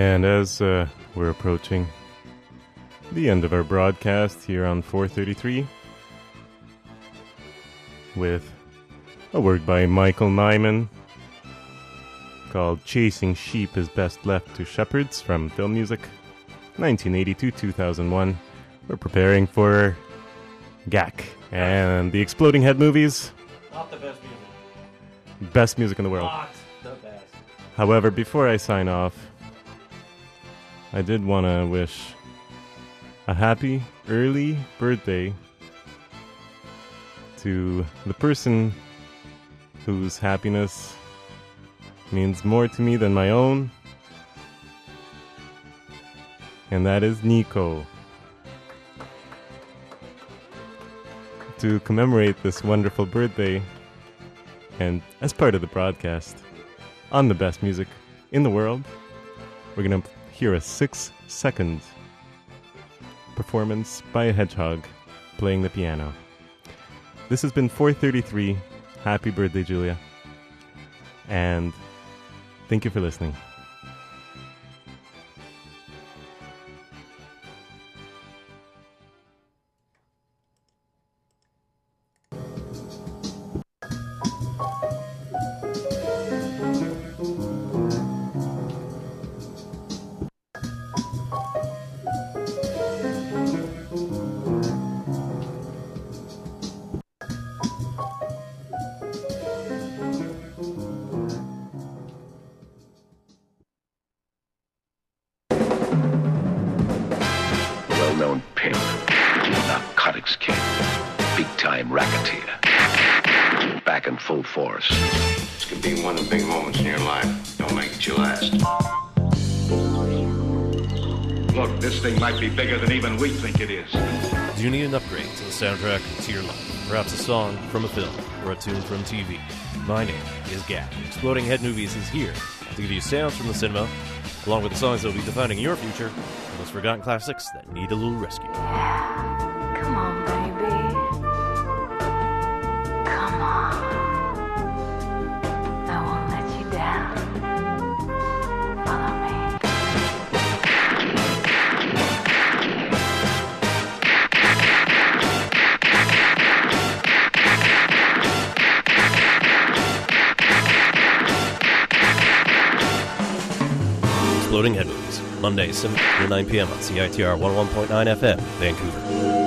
And as uh, we're approaching the end of our broadcast here on 433, with a work by Michael Nyman called Chasing Sheep is Best Left to Shepherds from Film Music, 1982 2001. We're preparing for Gak and the Exploding Head movies. Not the best music. Best music in the world. Not the best. However, before I sign off, I did want to wish a happy early birthday to the person whose happiness means more to me than my own, and that is Nico. To commemorate this wonderful birthday, and as part of the broadcast, on the best music in the world, we're going to hear a six second performance by a hedgehog playing the piano. This has been 433. Happy birthday, Julia. And thank you for listening. From TV? My name is Gak. Exploding Head Movies is here to give you sounds from the cinema, along with the songs that will be defining your future and those forgotten classics that need a little rescue. Yeah. Come on, baby. Come on. Exploding Head Monday, 7 to 9 p.m. on CITR 101.9 FM, Vancouver.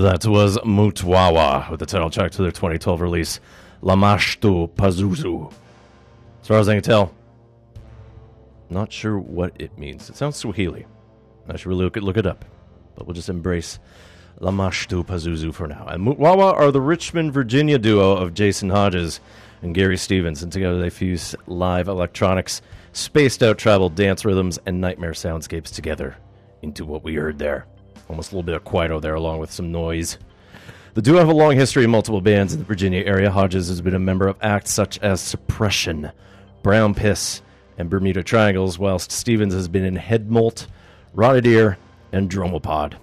That was Mutwawa with the title track to their 2012 release, Lamashtu Pazuzu. As far as I can tell, not sure what it means. It sounds Swahili. I should really look it, look it up, but we'll just embrace Lamashtu Pazuzu for now. And Mutwawa are the Richmond, Virginia duo of Jason Hodges and Gary Stevens, and together they fuse live electronics, spaced out travel dance rhythms, and nightmare soundscapes together into what we heard there. Almost a little bit of Quieto there, along with some noise. The duo have a long history in multiple bands in the Virginia area. Hodges has been a member of acts such as Suppression, Brown Piss, and Bermuda Triangles, whilst Stevens has been in Headmolt, Rotted Ear, and Dromopod.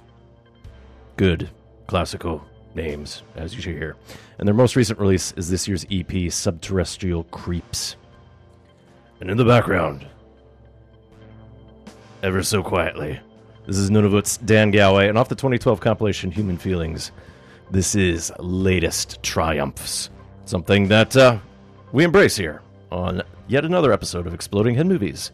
Good classical names, as you should hear. And their most recent release is this year's EP, Subterrestrial Creeps. And in the background, ever so quietly, this is Nunavut's Dan Galway, and off the 2012 compilation Human Feelings, this is Latest Triumphs. Something that uh, we embrace here on yet another episode of Exploding Head Movies.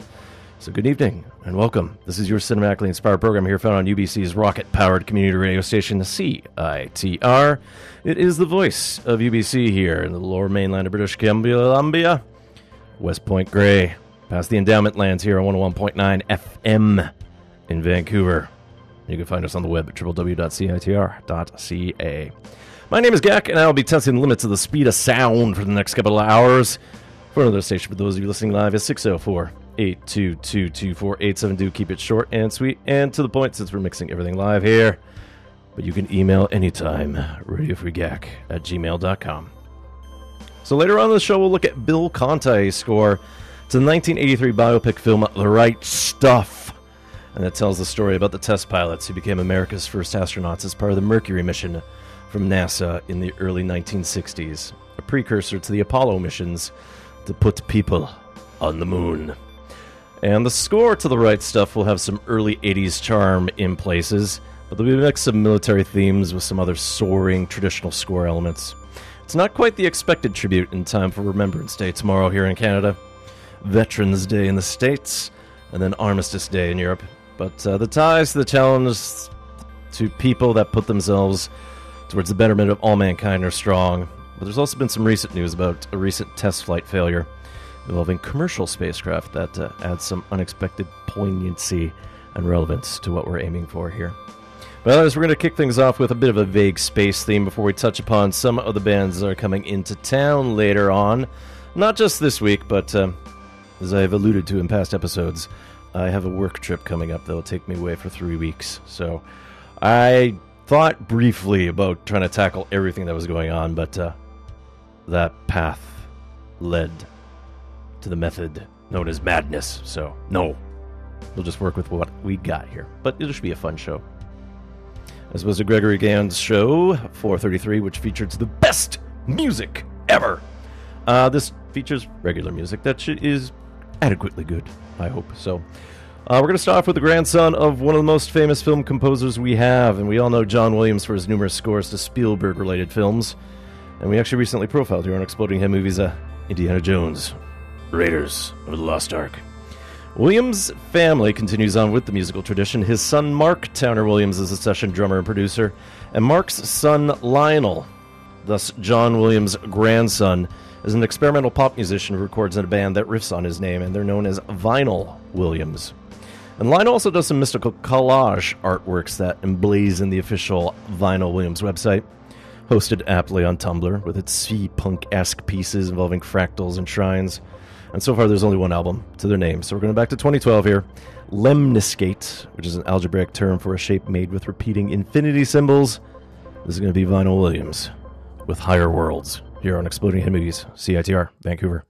So, good evening and welcome. This is your cinematically inspired program here found on UBC's rocket powered community radio station, the CITR. It is the voice of UBC here in the lower mainland of British Columbia, West Point Grey, past the endowment lands here on 101.9 FM in Vancouver. You can find us on the web at www.citr.ca. My name is Gak, and I'll be testing the limits of the speed of sound for the next couple of hours. For another station for those of you listening live is 604 822 2482. Keep it short and sweet and to the point since we're mixing everything live here. But you can email anytime, radiofreegak at gmail.com. So later on in the show, we'll look at Bill Conti's score to the 1983 biopic film The Right Stuff. And it tells the story about the test pilots who became America's first astronauts as part of the Mercury mission from NASA in the early 1960s, a precursor to the Apollo missions to put people on the moon. And the score to the right stuff will have some early 80s charm in places, but there'll be a mix of military themes with some other soaring traditional score elements. It's not quite the expected tribute in time for Remembrance Day tomorrow here in Canada, Veterans Day in the States, and then Armistice Day in Europe. But uh, the ties to the challenge to people that put themselves towards the betterment of all mankind are strong. But there's also been some recent news about a recent test flight failure involving commercial spacecraft that uh, adds some unexpected poignancy and relevance to what we're aiming for here. But otherwise, we're going to kick things off with a bit of a vague space theme before we touch upon some of the bands that are coming into town later on. Not just this week, but um, as I've alluded to in past episodes, I have a work trip coming up that'll take me away for three weeks. So I thought briefly about trying to tackle everything that was going on, but uh, that path led to the method known as madness. So, no. We'll just work with what we got here. But it should be a fun show. This was a Gregory Gans show, 433, which featured the best music ever. Uh, this features regular music that is adequately good, I hope. So, uh, we're going to start off with the grandson of one of the most famous film composers we have, and we all know John Williams for his numerous scores to Spielberg related films. And we actually recently profiled here on Exploding Head Movies uh, Indiana Jones, Raiders of the Lost Ark. Williams' family continues on with the musical tradition. His son Mark Towner Williams is a session drummer and producer, and Mark's son Lionel, thus John Williams' grandson, is an experimental pop musician who records in a band that riffs on his name, and they're known as Vinyl Williams. And Lionel also does some mystical collage artworks that emblazon the official Vinyl Williams website, hosted aptly on Tumblr with its sea punk esque pieces involving fractals and shrines. And so far, there's only one album to their name. So we're going back to 2012 here. Lemniscate, which is an algebraic term for a shape made with repeating infinity symbols. This is going to be Vinyl Williams with Higher Worlds here on Exploding Head Movies, CITR, Vancouver.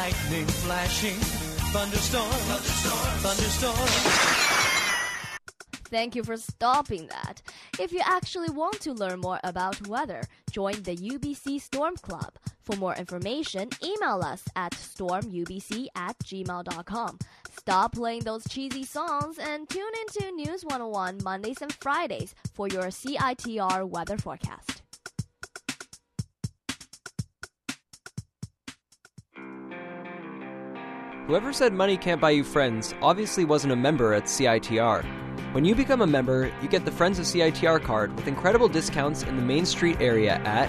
Lightning flashing. Thunderstorms, thunderstorms. Thank you for stopping that. If you actually want to learn more about weather, join the UBC Storm Club. For more information, email us at stormubc at gmail.com. Stop playing those cheesy songs and tune into News 101 Mondays and Fridays for your CITR weather forecast. Whoever said money can't buy you friends obviously wasn't a member at CITR. When you become a member, you get the Friends of CITR card with incredible discounts in the Main Street area at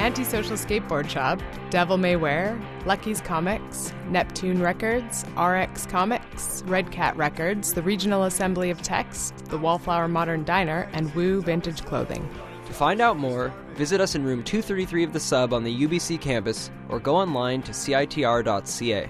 Antisocial Skateboard Shop, Devil May Wear, Lucky's Comics, Neptune Records, RX Comics, Red Cat Records, the Regional Assembly of Text, the Wallflower Modern Diner, and Woo Vintage Clothing. To find out more, visit us in room 233 of the sub on the UBC campus or go online to citr.ca.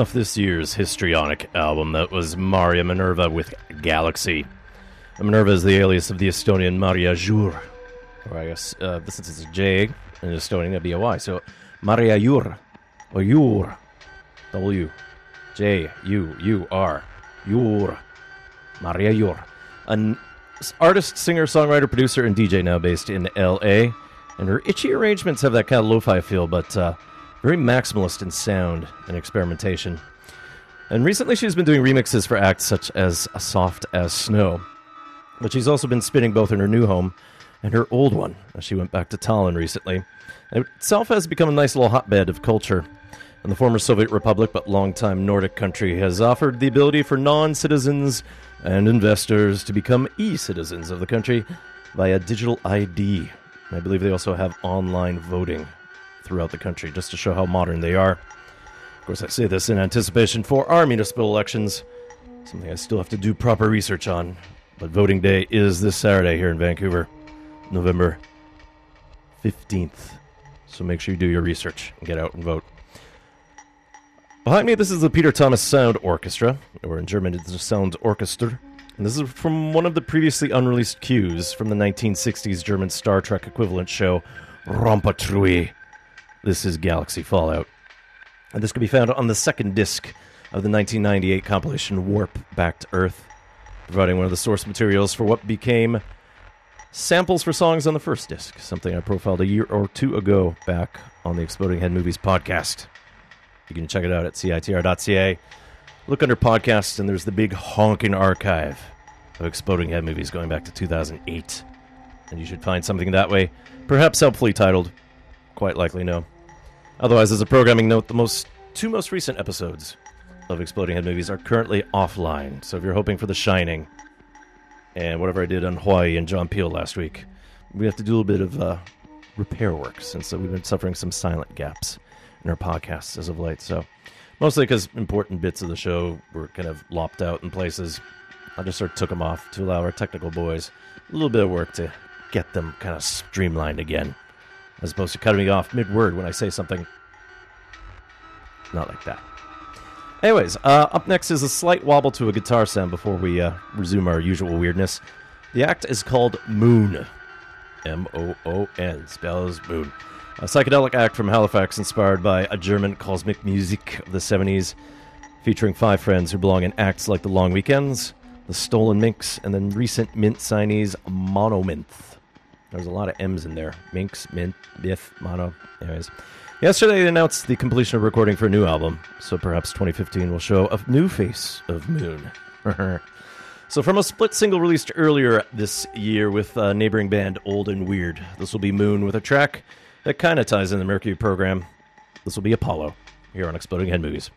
Off this year's histrionic album, that was Maria Minerva with Galaxy. Minerva is the alias of the Estonian Maria Juur. Or I guess, uh, since it's a J in Estonian, that'd be a Y. So, Maria Juur. Or Juur. W. J U U R. Yur. Maria Yur. An artist, singer, songwriter, producer, and DJ now based in L.A. And her itchy arrangements have that kind of lo-fi feel, but uh, very maximalist in sound and experimentation. And recently, she's been doing remixes for acts such as Soft as Snow." But she's also been spinning both in her new home and her old one, as she went back to Tallinn recently. It itself has become a nice little hotbed of culture. And the former Soviet Republic, but longtime Nordic country, has offered the ability for non citizens and investors to become e citizens of the country via digital ID. And I believe they also have online voting throughout the country, just to show how modern they are. Of course, I say this in anticipation for our municipal elections, something I still have to do proper research on. But voting day is this Saturday here in Vancouver, November 15th. So make sure you do your research and get out and vote. Behind me, this is the Peter Thomas Sound Orchestra, or in German, it's the Sound Orchester. And this is from one of the previously unreleased cues from the 1960s German Star Trek equivalent show, Raumpatrouille. This is Galaxy Fallout. And this can be found on the second disc of the 1998 compilation Warp Back to Earth, providing one of the source materials for what became samples for songs on the first disc, something I profiled a year or two ago back on the Exploding Head Movies podcast. You can check it out at CITR.ca. Look under podcasts, and there's the big honking archive of Exploding Head Movies going back to 2008. And you should find something that way, perhaps helpfully titled. Quite likely, no. Otherwise, as a programming note, the most two most recent episodes of Exploding Head Movies are currently offline. So if you're hoping for The Shining and whatever I did on Hawaii and John Peel last week, we have to do a little bit of uh, repair work since uh, we've been suffering some silent gaps in our podcasts as of late. So mostly because important bits of the show were kind of lopped out in places. I just sort of took them off to allow our technical boys a little bit of work to get them kind of streamlined again, as opposed to cutting me off mid word when I say something not like that. Anyways, uh, up next is a slight wobble to a guitar sound before we uh, resume our usual weirdness. The act is called Moon. M O O N, spells Moon. A psychedelic act from Halifax inspired by a German cosmic music of the 70s, featuring five friends who belong in acts like The Long Weekends, The Stolen Minx, and then recent Mint signees Monomyth. There's a lot of M's in there. Minx, Mint, Biff, Mono. Anyways. Yesterday they announced the completion of recording for a new album, so perhaps 2015 will show a new face of Moon. so from a split single released earlier this year with uh, neighboring band Old and Weird, this will be Moon with a track that kind of ties in the Mercury program. This will be Apollo here on Exploding Head Movies.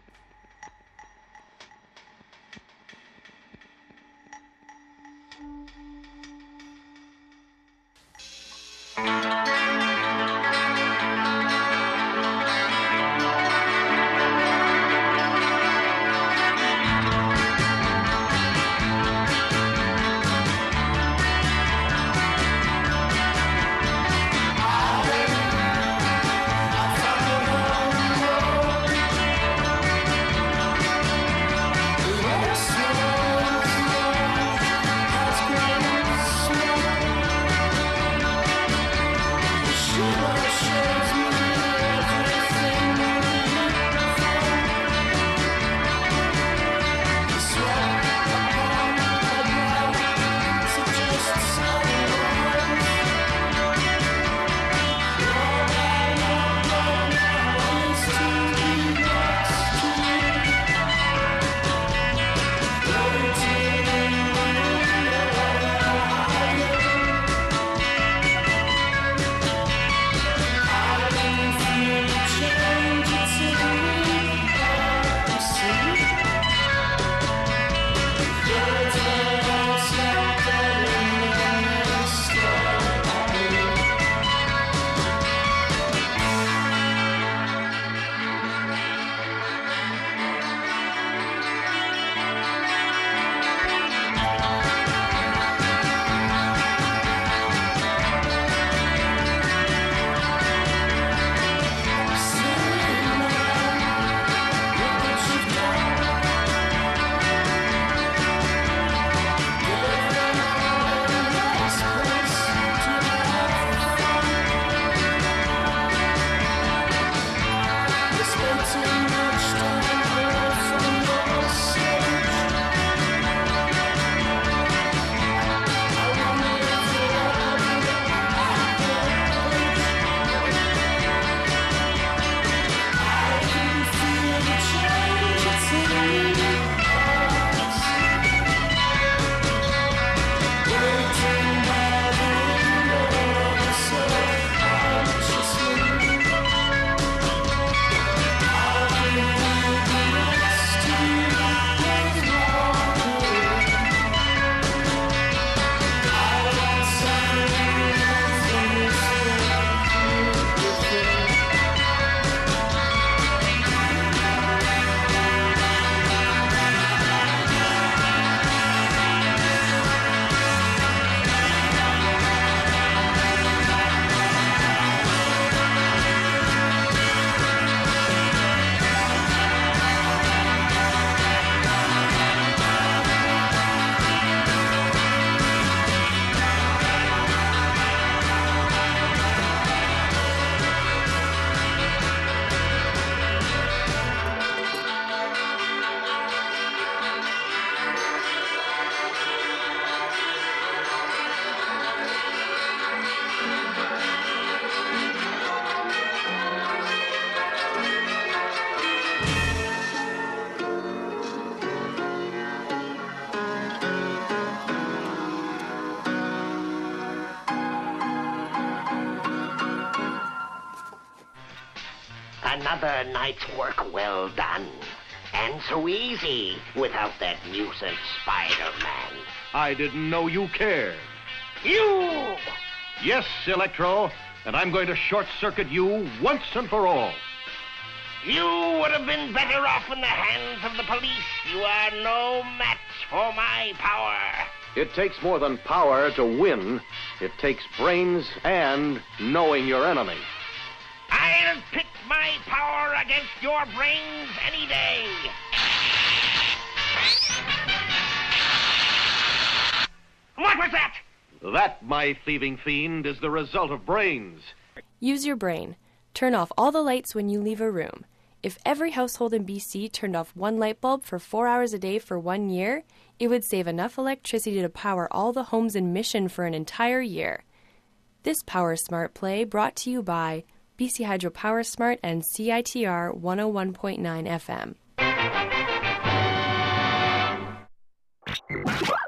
too easy without that nuisance Spider-Man. I didn't know you cared. You! Yes, Electro, and I'm going to short-circuit you once and for all. You would have been better off in the hands of the police. You are no match for my power. It takes more than power to win. It takes brains and knowing your enemy against your brains any day. What was that? That, my thieving fiend, is the result of brains. Use your brain. Turn off all the lights when you leave a room. If every household in BC turned off one light bulb for four hours a day for one year, it would save enough electricity to power all the homes in Mission for an entire year. This Power Smart Play brought to you by BC Hydro Power Smart and CITR 101.9 FM.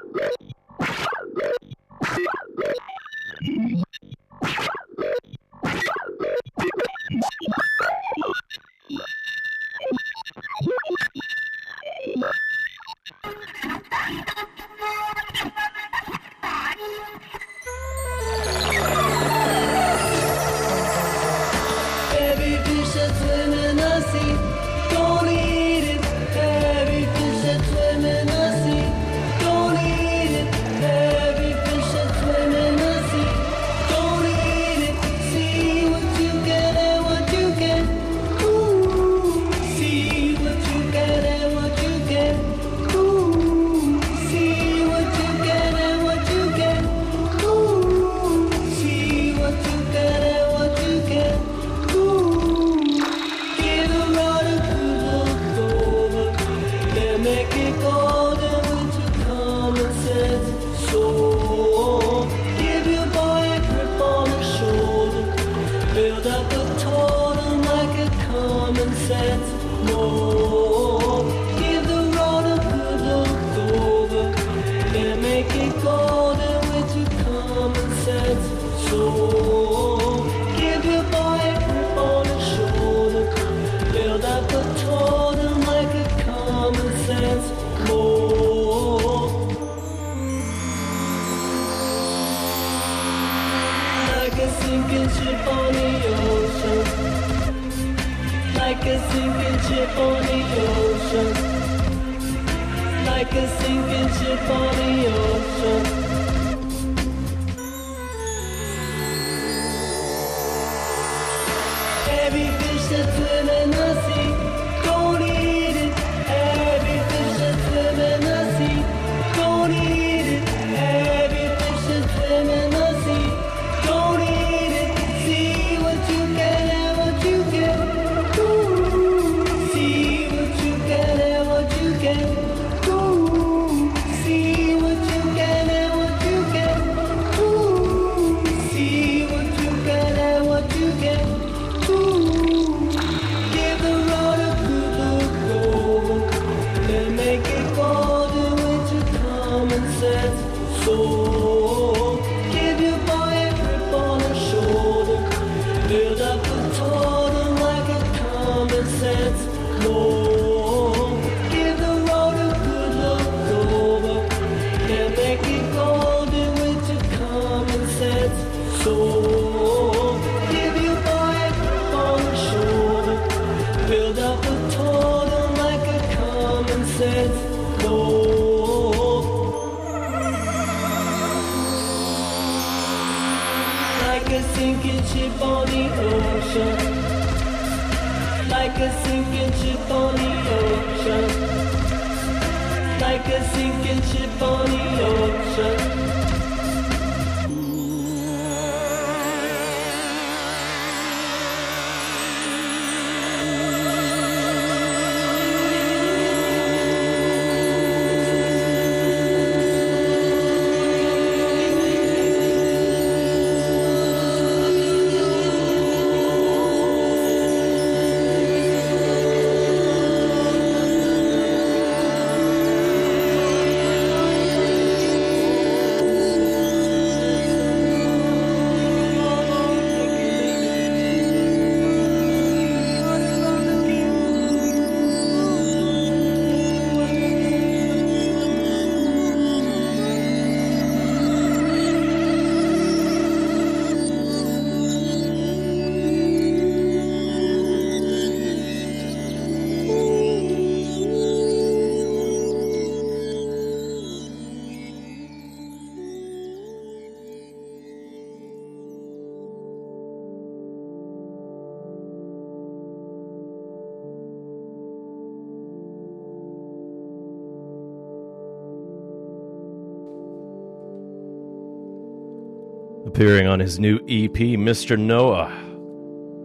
Appearing on his new EP, Mr. Noah.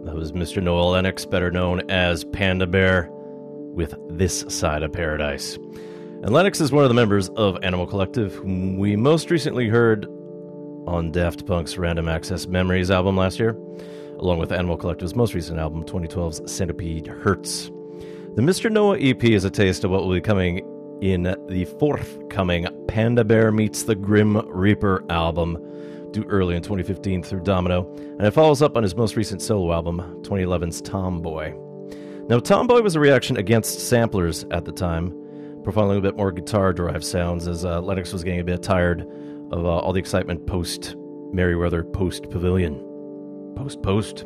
That was Mr. Noah Lennox, better known as Panda Bear, with This Side of Paradise. And Lennox is one of the members of Animal Collective, whom we most recently heard on Daft Punk's Random Access Memories album last year, along with Animal Collective's most recent album, 2012's Centipede Hz. The Mr. Noah EP is a taste of what will be coming in the forthcoming Panda Bear Meets the Grim Reaper album, due early in 2015 through Domino, and it follows up on his most recent solo album, 2011's Tomboy. Now, Tomboy was a reaction against samplers at the time, profiling a bit more guitar derived sounds as uh, Lennox was getting a bit tired of uh, all the excitement post Merriweather, post Pavilion, post post.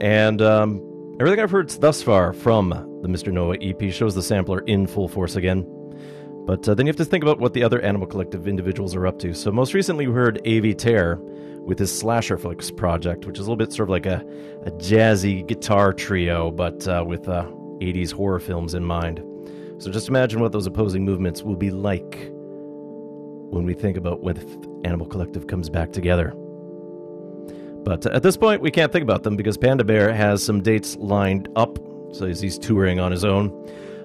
And um, everything I've heard thus far from the Mr. Noah EP shows the sampler in full force again. But uh, then you have to think about what the other Animal Collective individuals are up to. So, most recently, we heard Avey Tare with his Slasher Flicks project, which is a little bit sort of like a, a jazzy guitar trio, but uh, with uh, 80s horror films in mind. So, just imagine what those opposing movements will be like when we think about when Animal Collective comes back together. But uh, at this point, we can't think about them because Panda Bear has some dates lined up, so he's touring on his own.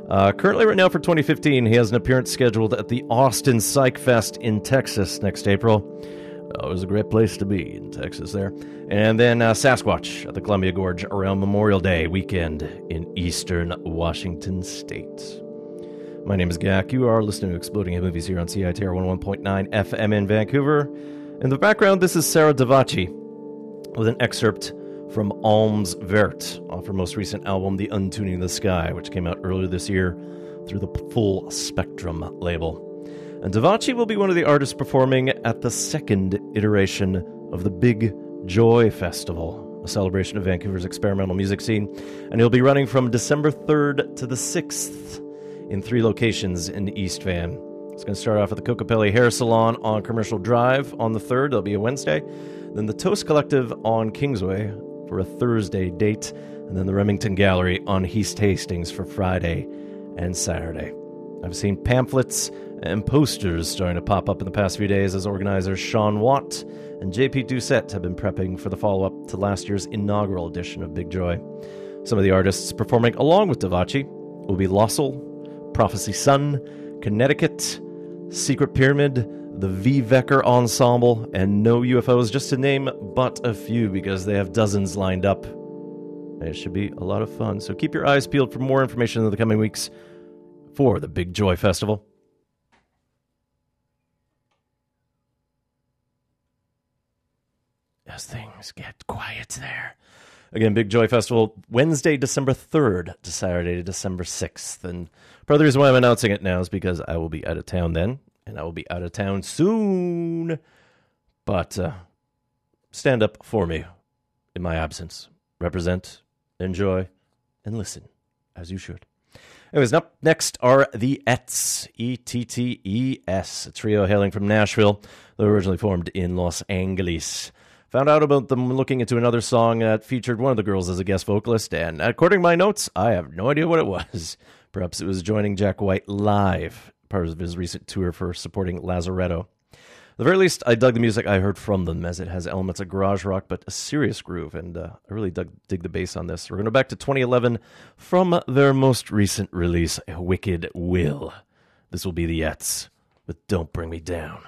Uh, currently, right now for 2015, he has an appearance scheduled at the Austin Psych Fest in Texas next April. It was a great place to be in Texas there. And then uh, Sasquatch at the Columbia Gorge around Memorial Day weekend in eastern Washington state. My name is Gak. You are listening to Exploding Head Movies here on CITR 101.9 FM in Vancouver. In the background, this is Sarah Davachi with an excerpt from Alms Vert uh, off her most recent album, The Untuning of the Sky, which came out earlier this year through the Full Spectrum label. And Davachi will be one of the artists performing at the second iteration of the Big Joy Festival, a celebration of Vancouver's experimental music scene. And he'll be running from December 3rd to the 6th in three locations in East Van. It's going to start off at the Cocopelli Hair Salon on Commercial Drive on the 3rd. That'll be a Wednesday. Then the Toast Collective on Kingsway for a Thursday date. And then the Remington Gallery on East Hastings for Friday and Saturday. I've seen pamphlets and posters starting to pop up in the past few days as organizers Sean Watt and JP Doucette have been prepping for the follow up to last year's inaugural edition of Big Joy. Some of the artists performing along with Davachi will be Loscil, Prophecy Sun, Connecticut, Secret Pyramid, the V Vecker Ensemble, and No UFOs, just to name but a few because they have dozens lined up. It should be a lot of fun. So keep your eyes peeled for more information in the coming weeks for the Big Joy Festival. As things get quiet there. Again, Big Joy Festival, Wednesday, December 3rd to Saturday, December 6th. And part of the reason why I'm announcing it now is because I will be out of town then, and I will be out of town soon. But uh, stand up for me in my absence. Represent, enjoy, and listen, as you should. Anyways, up next are the Ettes, E T T E S, a trio hailing from Nashville. They were originally formed in Los Angeles. Found out about them looking into another song that featured one of the girls as a guest vocalist, and according to my notes, I have no idea what it was. Perhaps it was joining Jack White live, part of his recent tour for supporting Lazaretto. The very least, I dug the music I heard from them as it has elements of garage rock, but a serious groove, and uh, I really dug, dig the bass on this. We're going to go back to 2011 from their most recent release, Wicked Will. This will be the Ettes with Don't Bring Me Down.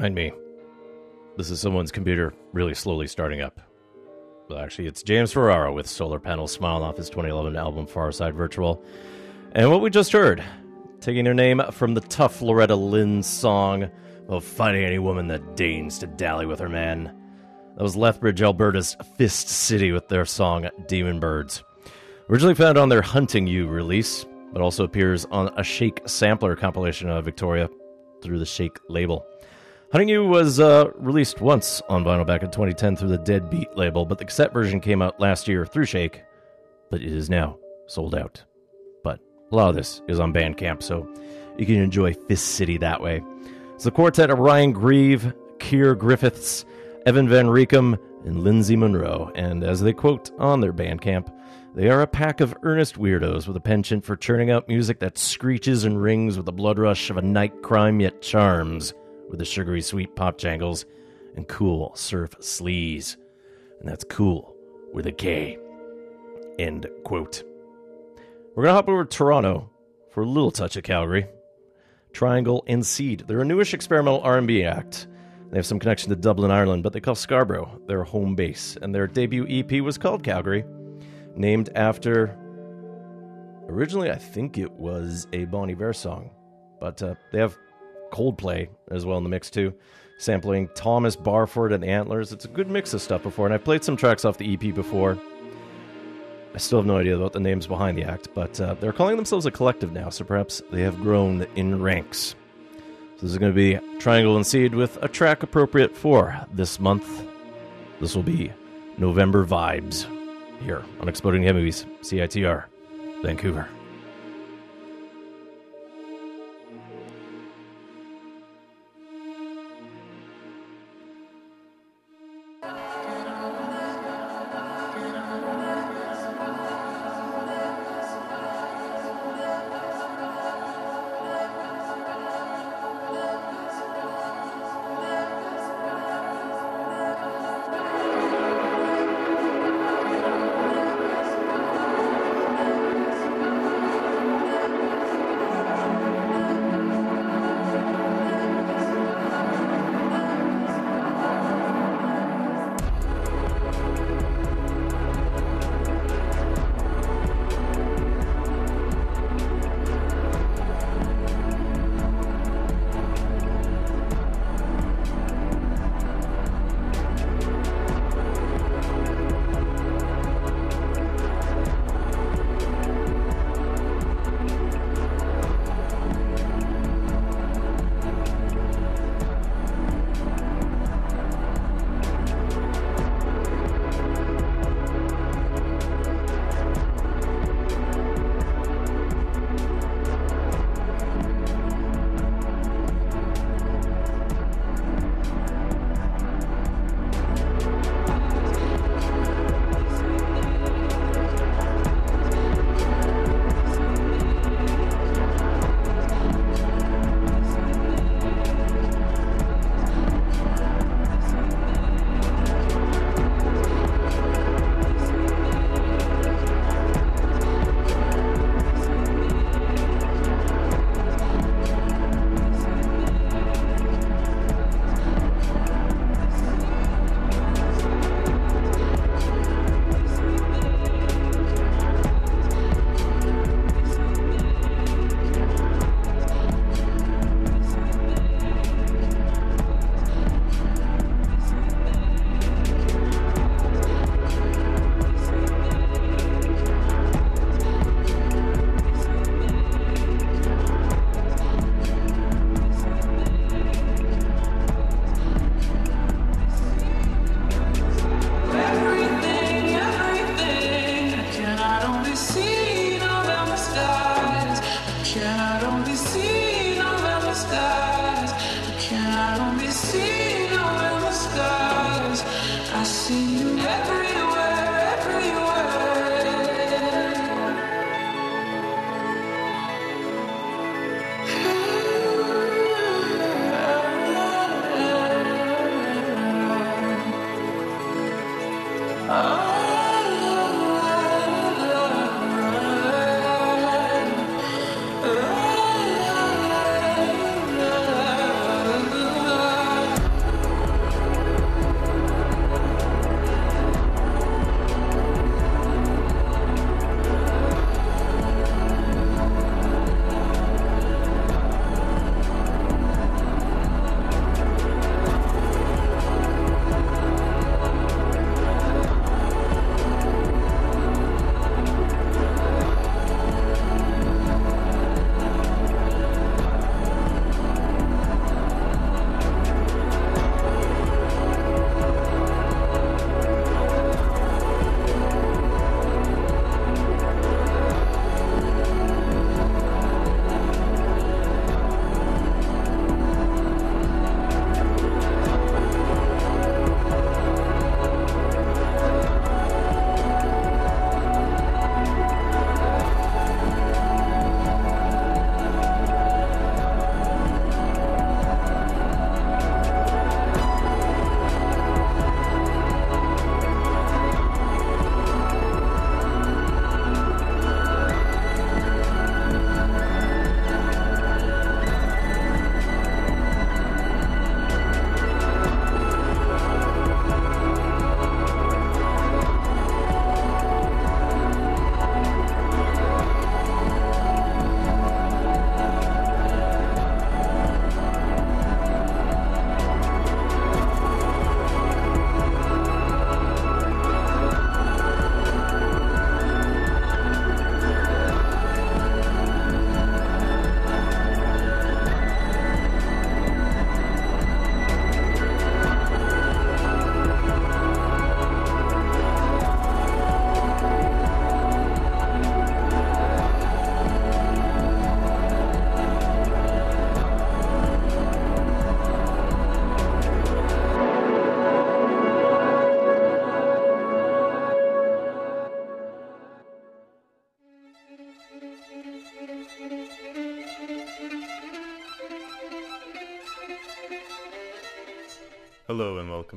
Behind me. This is someone's computer really slowly starting up. Well, actually, it's James Ferraro with Solar Panels smiling off his 2011 album Far Side Virtual. And what we just heard, taking their name from the tough Loretta Lynn song of fighting any woman that deigns to dally with her man. That was Lethbridge, Alberta's Fist City with their song Demon Birds. Originally found on their Hunting You release, but also appears on a Shake sampler compilation of Victoria through the Shake label. Hunting You was uh, released once on vinyl back in 2010 through the Deadbeat label, but the cassette version came out last year through Shake, but it is now sold out. But a lot of this is on Bandcamp, so you can enjoy Fist City that way. It's the quartet of Ryan Grieve, Keir Griffiths, Evan Van Riekum, and Lindsay Monroe, and as they quote on their Bandcamp, they are a pack of earnest weirdos with a penchant for churning out music that screeches and rings with the blood rush of a night crime yet charms with the sugary sweet pop jangles and cool surf sleaze. And that's cool with a K. End quote. We're going to hop over to Toronto for a little touch of Calgary. Triangle and Seed. They're a newish experimental R&B act. They have some connection to Dublin, Ireland, but they call Scarborough their home base, and their debut EP was called Calgary, named after. Originally, I think it was a Bon Iver song, but uh, they have Coldplay as well in the mix too, sampling Thomas Barford and the Antlers. It's a good mix of stuff before, and I've played some tracks off the EP before. I still have no idea about the names behind the act, but uh, they're calling themselves a collective now, so perhaps they have grown in ranks. So this is going to be Triangle and Seed with a track appropriate for this month. This will be NovemberVybz here on Exploding Head Movies, CITR, Vancouver.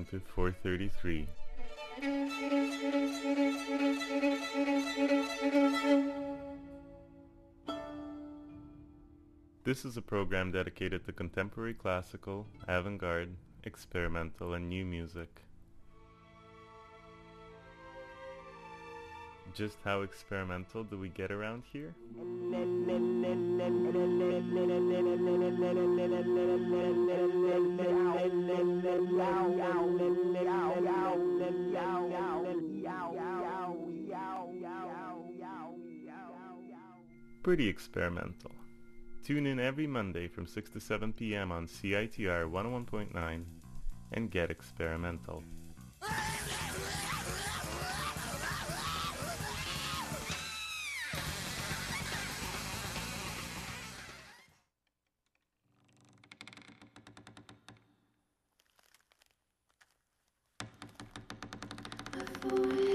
433. This is a program dedicated to contemporary classical, avant-garde, experimental, and new music. Just how experimental do we get around here? Pretty experimental. Tune in every Monday from 6 to 7 p.m. on CITR 101.9 and get experimental. I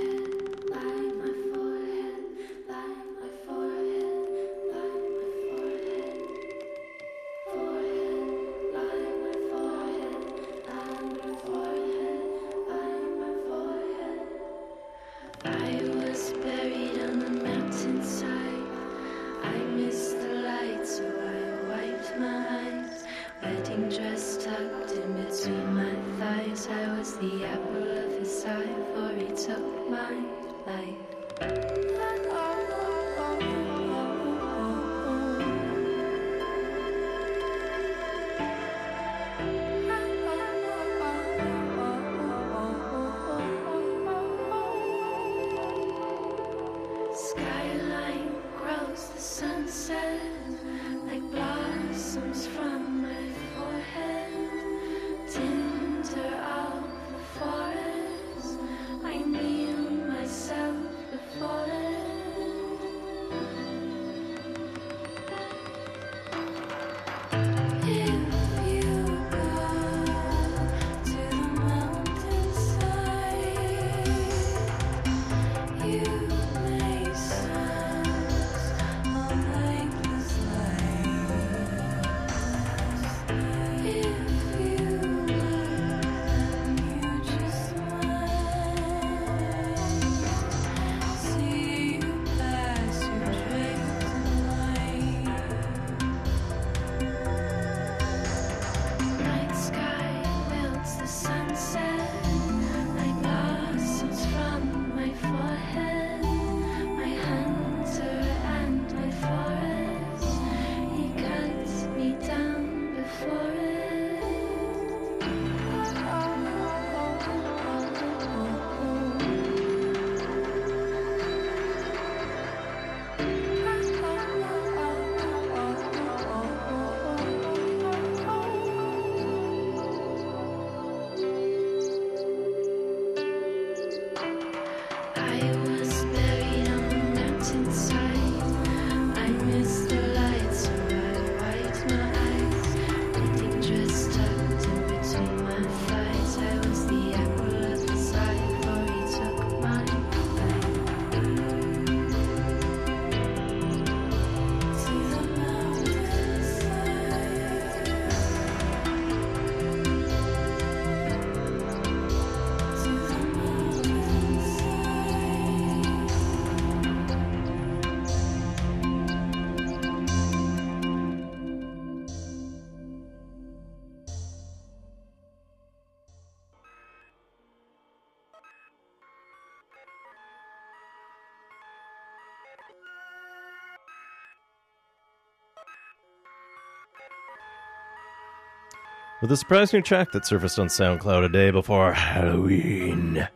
With a surprise new track that surfaced on SoundCloud a day before Halloween,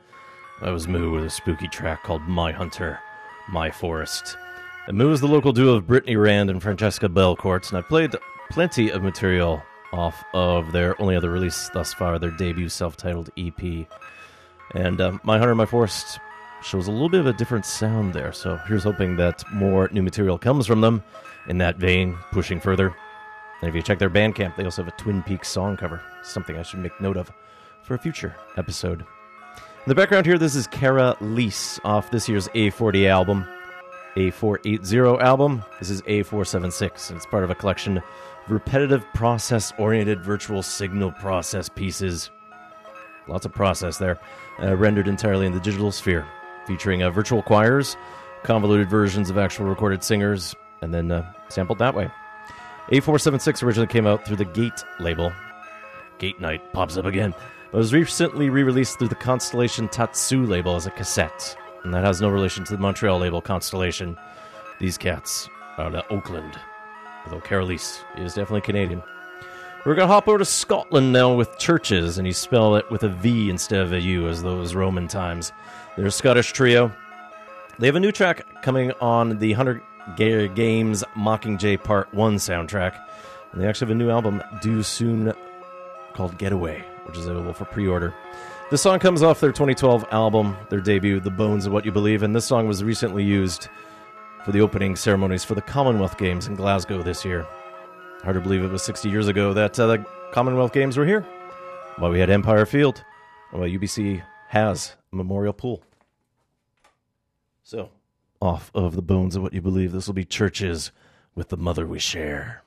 I was Mu with a spooky track called My Hunter, My Forest. And Mu is the local duo of Brittany Rand and Francesca Belcourt, and I played plenty of material off of their only other release thus far, their debut self titled EP. And uh, My Hunter, My Forest shows a little bit of a different sound there, so here's hoping that more new material comes from them in that vein, pushing further. And if you check their Bandcamp, they also have a Twin Peaks song cover, something I should make note of for a future episode. In the background here, this is Kara Lease off this year's A40 album, A480 album. This is A476, and it's part of a collection of repetitive process oriented virtual signal process pieces. Lots of process there, uh, rendered entirely in the digital sphere, featuring uh, virtual choirs, convoluted versions of actual recorded singers, and then uh, sampled that way. A476 originally came out through the Gate label. Gate Night pops up again. But was recently re released through the Constellation Tatsu label as a cassette. And that has no relation to the Montreal label Constellation. These cats are out of Oakland. Although Kara Lease is definitely Canadian. We're going to hop over to Scotland now with Chvrches, and you spell it with a V instead of a U, as those Roman times. They're a Scottish trio. They have a new track coming on the 100 Ga- Games Mockingjay Part 1 soundtrack. And they actually have a new album due soon called Getaway, which is available for pre order. This song comes off their 2012 album, their debut, The Bones of What You Believe, and this song was recently used for the opening ceremonies for the Commonwealth Games in Glasgow this year. Hard to believe it was 60 years ago that uh, the Commonwealth Games were here. While we had Empire Field, while UBC has memorial pool. So, off of the bones of what you believe, this will be Chvrches with the mother we share.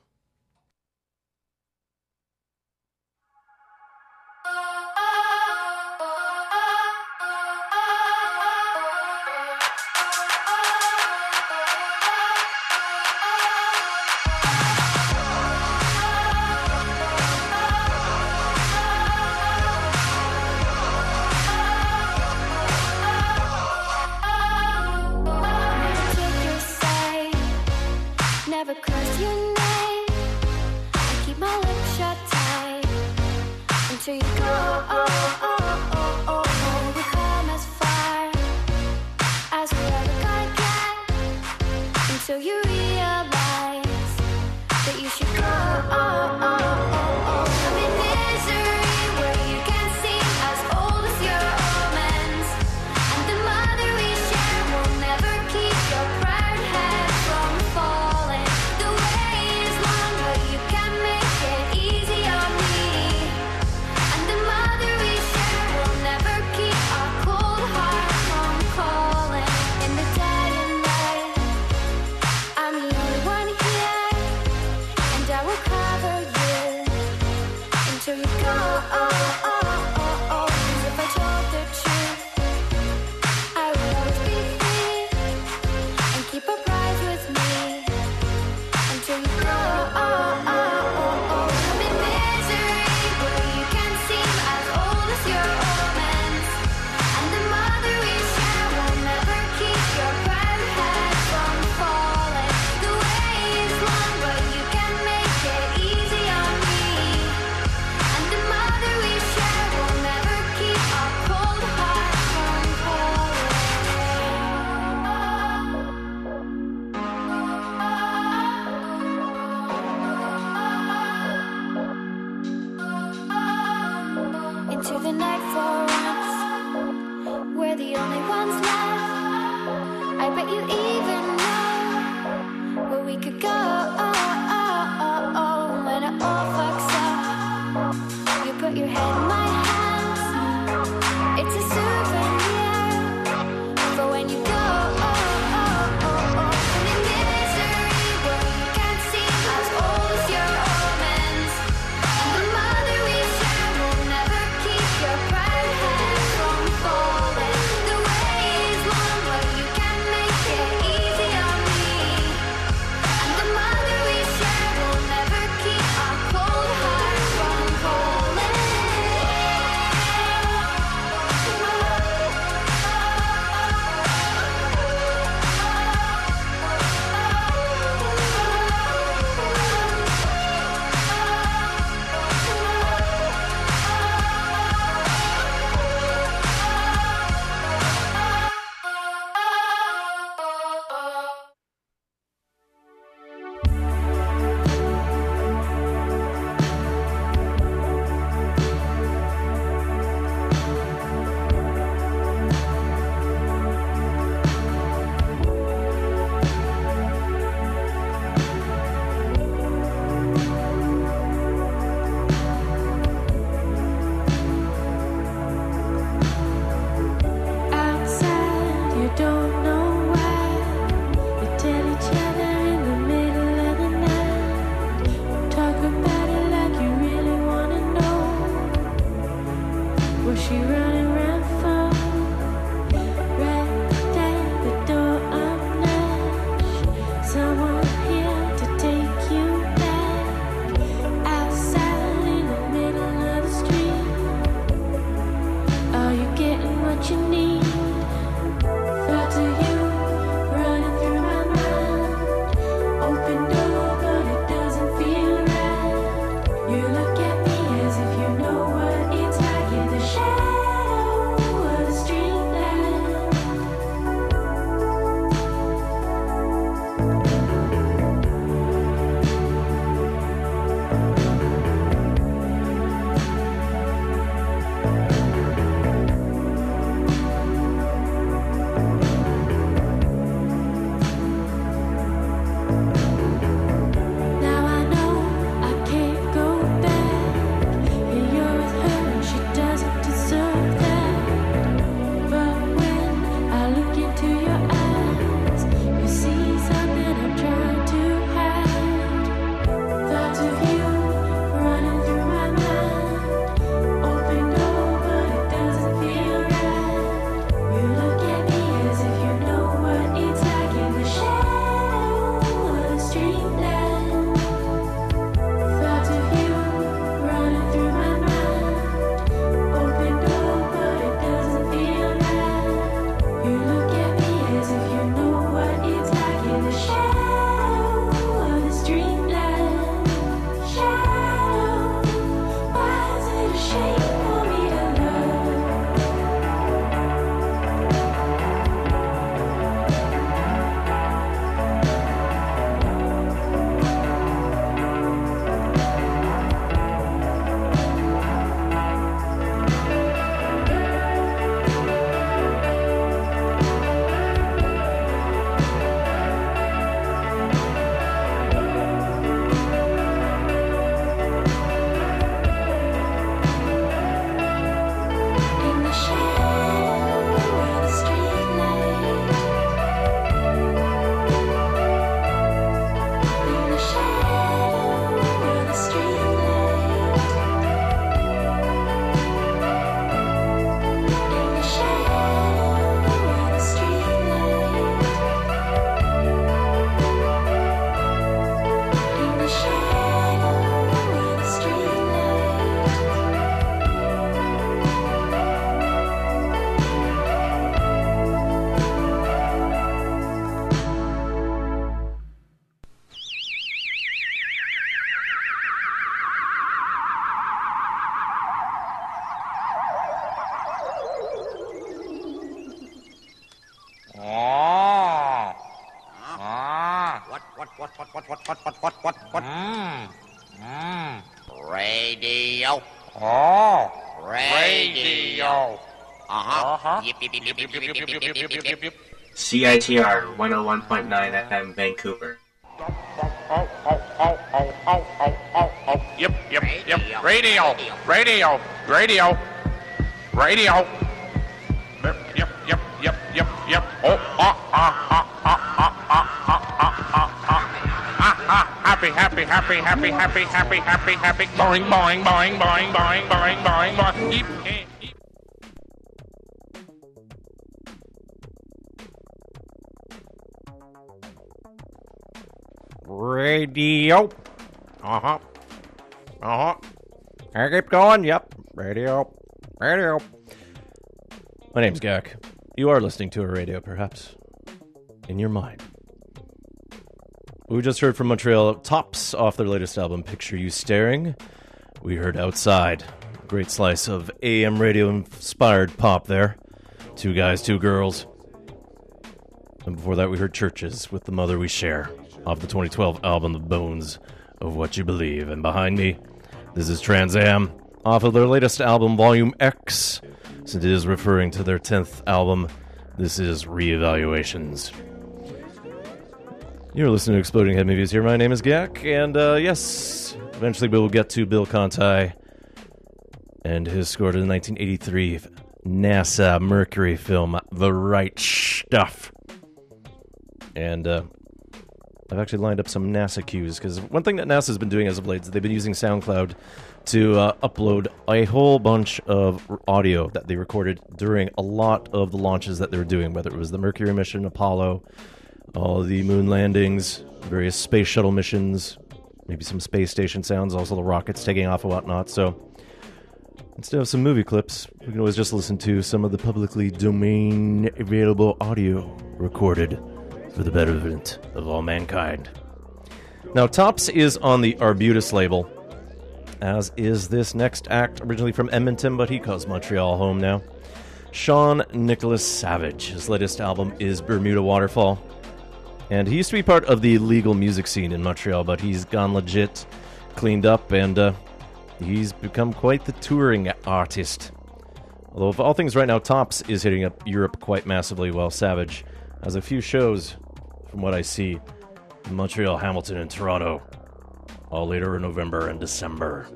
What, what, what? Mm. Mm. Radio. Oh. Radio. Uh-huh. Uh-huh. Yip, yip, yip, yip, yip, yip, yip, yip, yip, yip, yip, yip. CITR 101.9 FM Vancouver. Yep, yep, yep. Radio, radio, radio, radio. Yep, happy, happy, happy, happy, happy, happy, happy. Boing, boing, boing, boing, boing, boing, boing, boing. Yip, eh, yip. Radio. Uh huh. Uh huh. I keep going. Yep. Radio. Radio. My name's Gak. You are listening to a radio, perhaps. In your mind. We just heard from Montreal Tops off their latest album, Picture You Staring. We heard Outside. Great slice of AM radio inspired pop there. Two guys, two girls. And before that, we heard Chvrches with The Mother We Share off the 2012 album The Bones of What You Believe. And behind me, this is Trans Am off of their latest album, Volume X. Since it is referring to their 10th album, this is Reevaluations. You're listening to Exploding Head Movies here. My name is Gak, and uh, yes, eventually we will get to Bill Conti and his score to the 1983 NASA Mercury film, The Right Stuff. And uh, I've actually lined up some NASA cues because one thing that NASA's been doing as of late is they've been using SoundCloud to uh, upload a whole bunch of audio that they recorded during a lot of the launches that they were doing, whether it was the Mercury mission, Apollo, all the moon landings, various space shuttle missions, maybe some space station sounds, also the rockets taking off and whatnot. So instead of some movie clips, we can always just listen to some of the publicly domain available audio recorded for the betterment of all mankind. Now, Tops is on the Arbutus label, as is this next act, originally from Edmonton, but he calls Montreal home now. Sean Nicholas Savage. His latest album is Bermuda Waterfall. And he used to be part of the legal music scene in Montreal, but he's gone legit, cleaned up, and uh, he's become quite the touring artist. Although, of all things right now, Tops is hitting up Europe quite massively, while Savage has a few shows, from what I see, in Montreal, Hamilton, and Toronto, all later in November and December.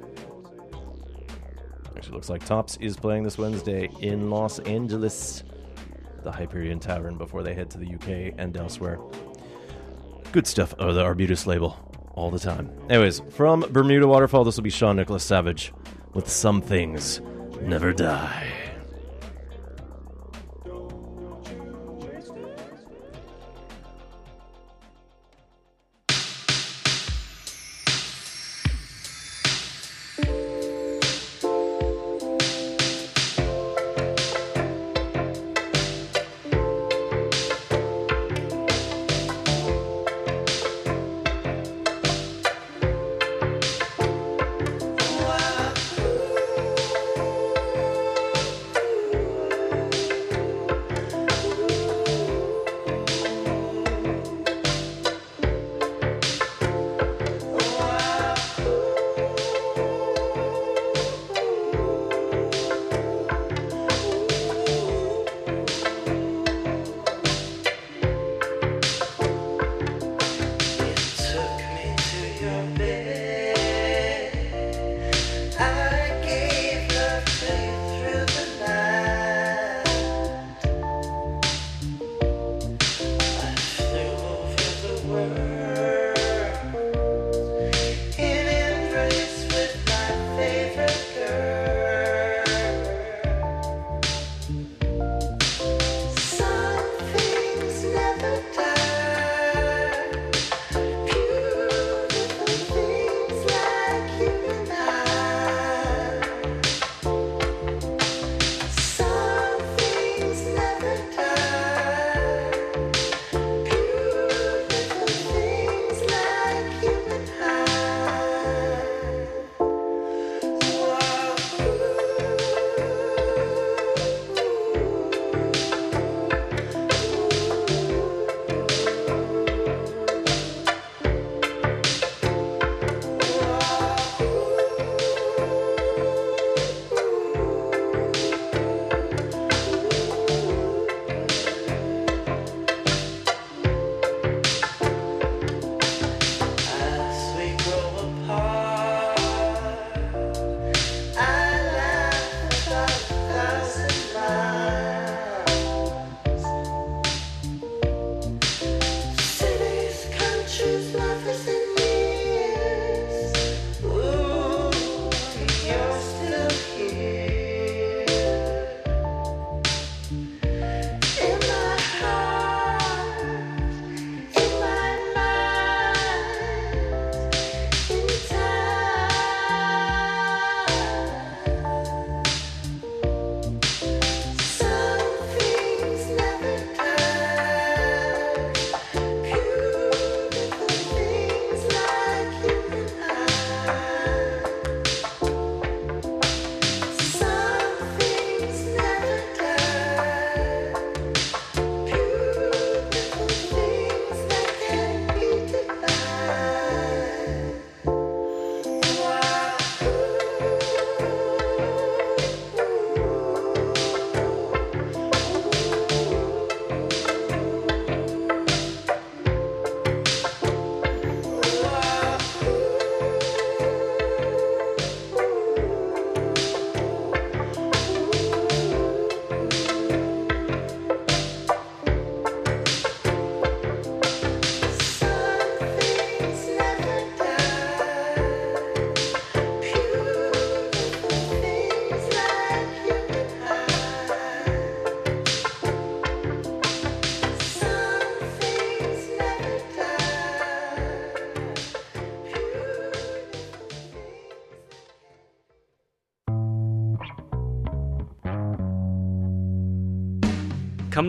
Actually, looks like Tops is playing this Wednesday in Los Angeles, the Hyperion Tavern, before they head to the UK and elsewhere. Good stuff of the Arbutus label all the time. Anyways, from Bermuda Waterfall, this will be Sean Nicholas Savage with Some Things Never Die.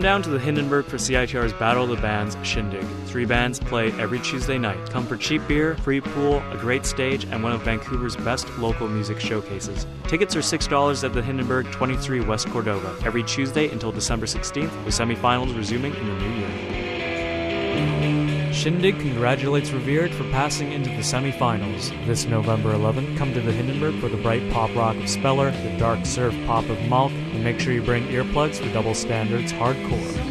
Down to the Hindenburg for CITR's Battle of the Bands Shindig. Three bands play every Tuesday night. Come for cheap beer, free pool, a great stage, and one of Vancouver's best local music showcases. Tickets are $6 at the Hindenburg, 23 West Cordova, every Tuesday until December 16th, with semifinals resuming in the new year. Shindig congratulates Revered for passing into the semifinals. This November 11th, come to the Hindenburg for the bright pop rock of Speller, the dark surf pop of Malk, and make sure you bring earplugs for Double Standards Hardcore.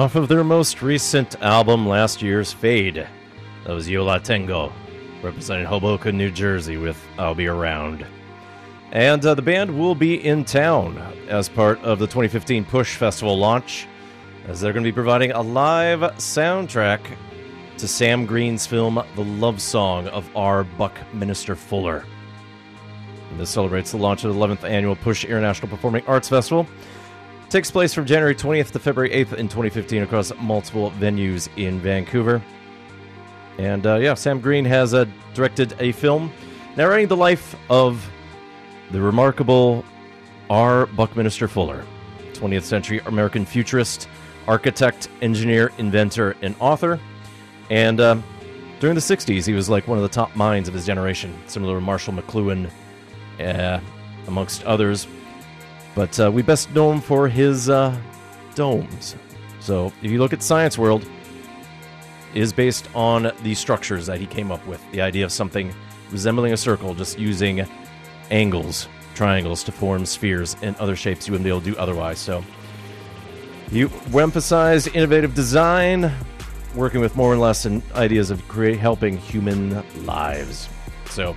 Off of their most recent album, last year's Fade, that was Yo La Tengo, representing Hoboken, New Jersey, with I'll Be Around. And uh, the band will be in town as part of the 2015 Push Festival launch, as they're going to be providing a live soundtrack to Sam Green's film The Love Song of R. Buckminster Fuller. And this celebrates the launch of the 11th annual Push International Performing Arts Festival. Takes place from January 20th to February 8th in 2015 across multiple venues in Vancouver. And uh, yeah, Sam Green has uh, directed a film narrating the life of the remarkable R. Buckminster Fuller, 20th century American futurist, architect, engineer, inventor, and author. And uh, during the 60s, he was like one of the top minds of his generation, similar to Marshall McLuhan, uh, amongst others. But uh, we best know him for his uh, domes. So if you look at Science World, is based on the structures that he came up with. The idea of something resembling a circle, just using angles, triangles to form spheres and other shapes you wouldn't be able to do otherwise. So you emphasize innovative design, working with more and less ideas of create helping human lives. So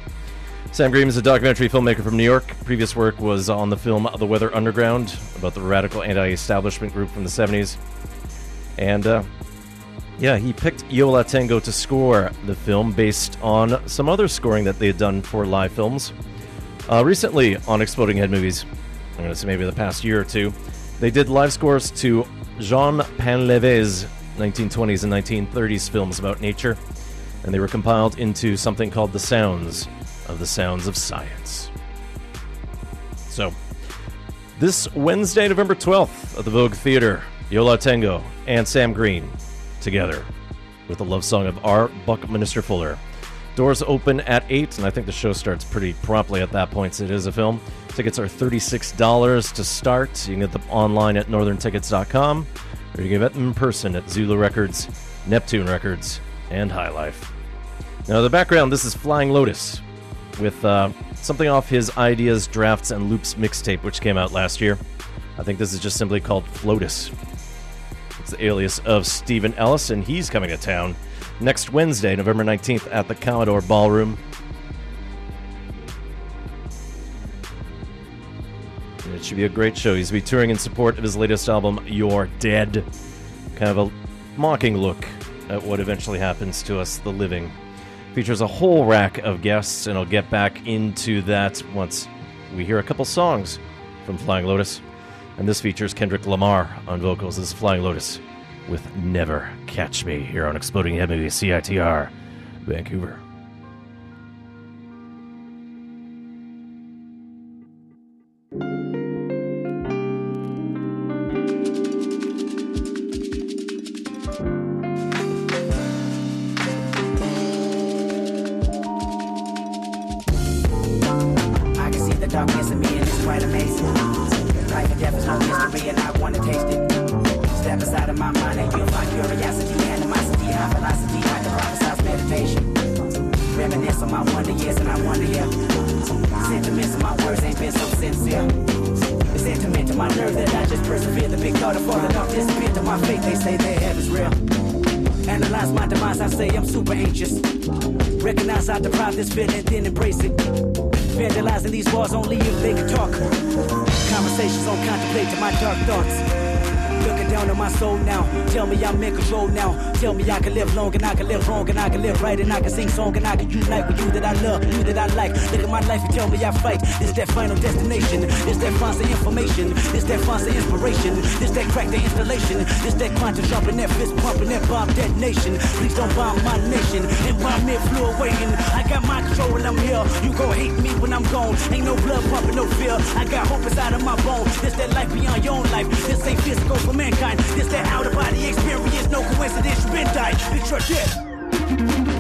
Sam Green is a documentary filmmaker from New York. Previous work was on the film The Weather Underground about the radical anti-establishment group from the 70s. And uh, yeah, he picked Yo La Tengo to score the film based on some other scoring that they had done for live films. Uh, recently on Exploding Head Movies, I'm going to say maybe the past year or two, they did live scores to Jean Painlevé's 1920s and 1930s films about nature, and they were compiled into something called The Sounds of the Sounds of Science. So, this Wednesday, November 12th, at the Vogue Theater, Yo La Tengo and Sam Green together with the love song of R. Buckminster Fuller. Doors open at 8, and I think the show starts pretty promptly at that point, so it is a film. Tickets are $36 to start. You can get them online at northerntickets.com, or you can get them in person at Zulu Records, Neptune Records, and High Life. Now, the background this is Flying Lotus with uh, something off his Ideas, Drafts, and Loops mixtape, which came out last year. I think this is just simply called Flotus. It's the alias of Stephen Ellis, and he's coming to town next Wednesday, November 19th, at the Commodore Ballroom. And it should be a great show. He's be touring in support of his latest album, You're Dead. Kind of a mocking look at what eventually happens to us, the living. Features a whole rack of guests, and I'll get back into that once we hear a couple songs from Flying Lotus. And this features Kendrick Lamar on vocals. Is Flying Lotus with Never Catch Me here on Exploding Head Movie CITR, Vancouver. Quite amazing. Life and death is no mystery and I wanna taste it. Step aside of my mind and you'll find curiosity, animosity, high velocity, I can prophesize meditation. Reminisce on my wonder years and I wonder, yeah. Sentiments of my words ain't been so sincere. The sentiment to my nerve that I just persevere. The big thought of falling off disappear to my faith. They say their heaven's real. Analyze my demise, I say I'm super anxious. Recognize I deprive this feeling, then embrace it. Vandalizing these walls only if they can talk. Conversations on contemplating my dark thoughts. Looking down on my soul now. Tell me I'm in control now. Tell me I can live long and I can live wrong and I can live right and I can sing song and I can unite with you that I love, you that I like. Look at my life and tell me I fight. It's that final destination. It's that of information. It's that of inspiration. It's that crack the installation. It's that quantum jumping, that fist pumping, that bomb detonation. Please don't bomb my nation. And bomb me flew away and I got my control and I'm here. You gon' hate me when I'm gone. Ain't no blood pumping, no fear. I got hope inside of my bones. It's that life beyond your own life. This ain't physical for mankind. This that out of body experience. No coincidence, You've been died. Bitch, you're dead.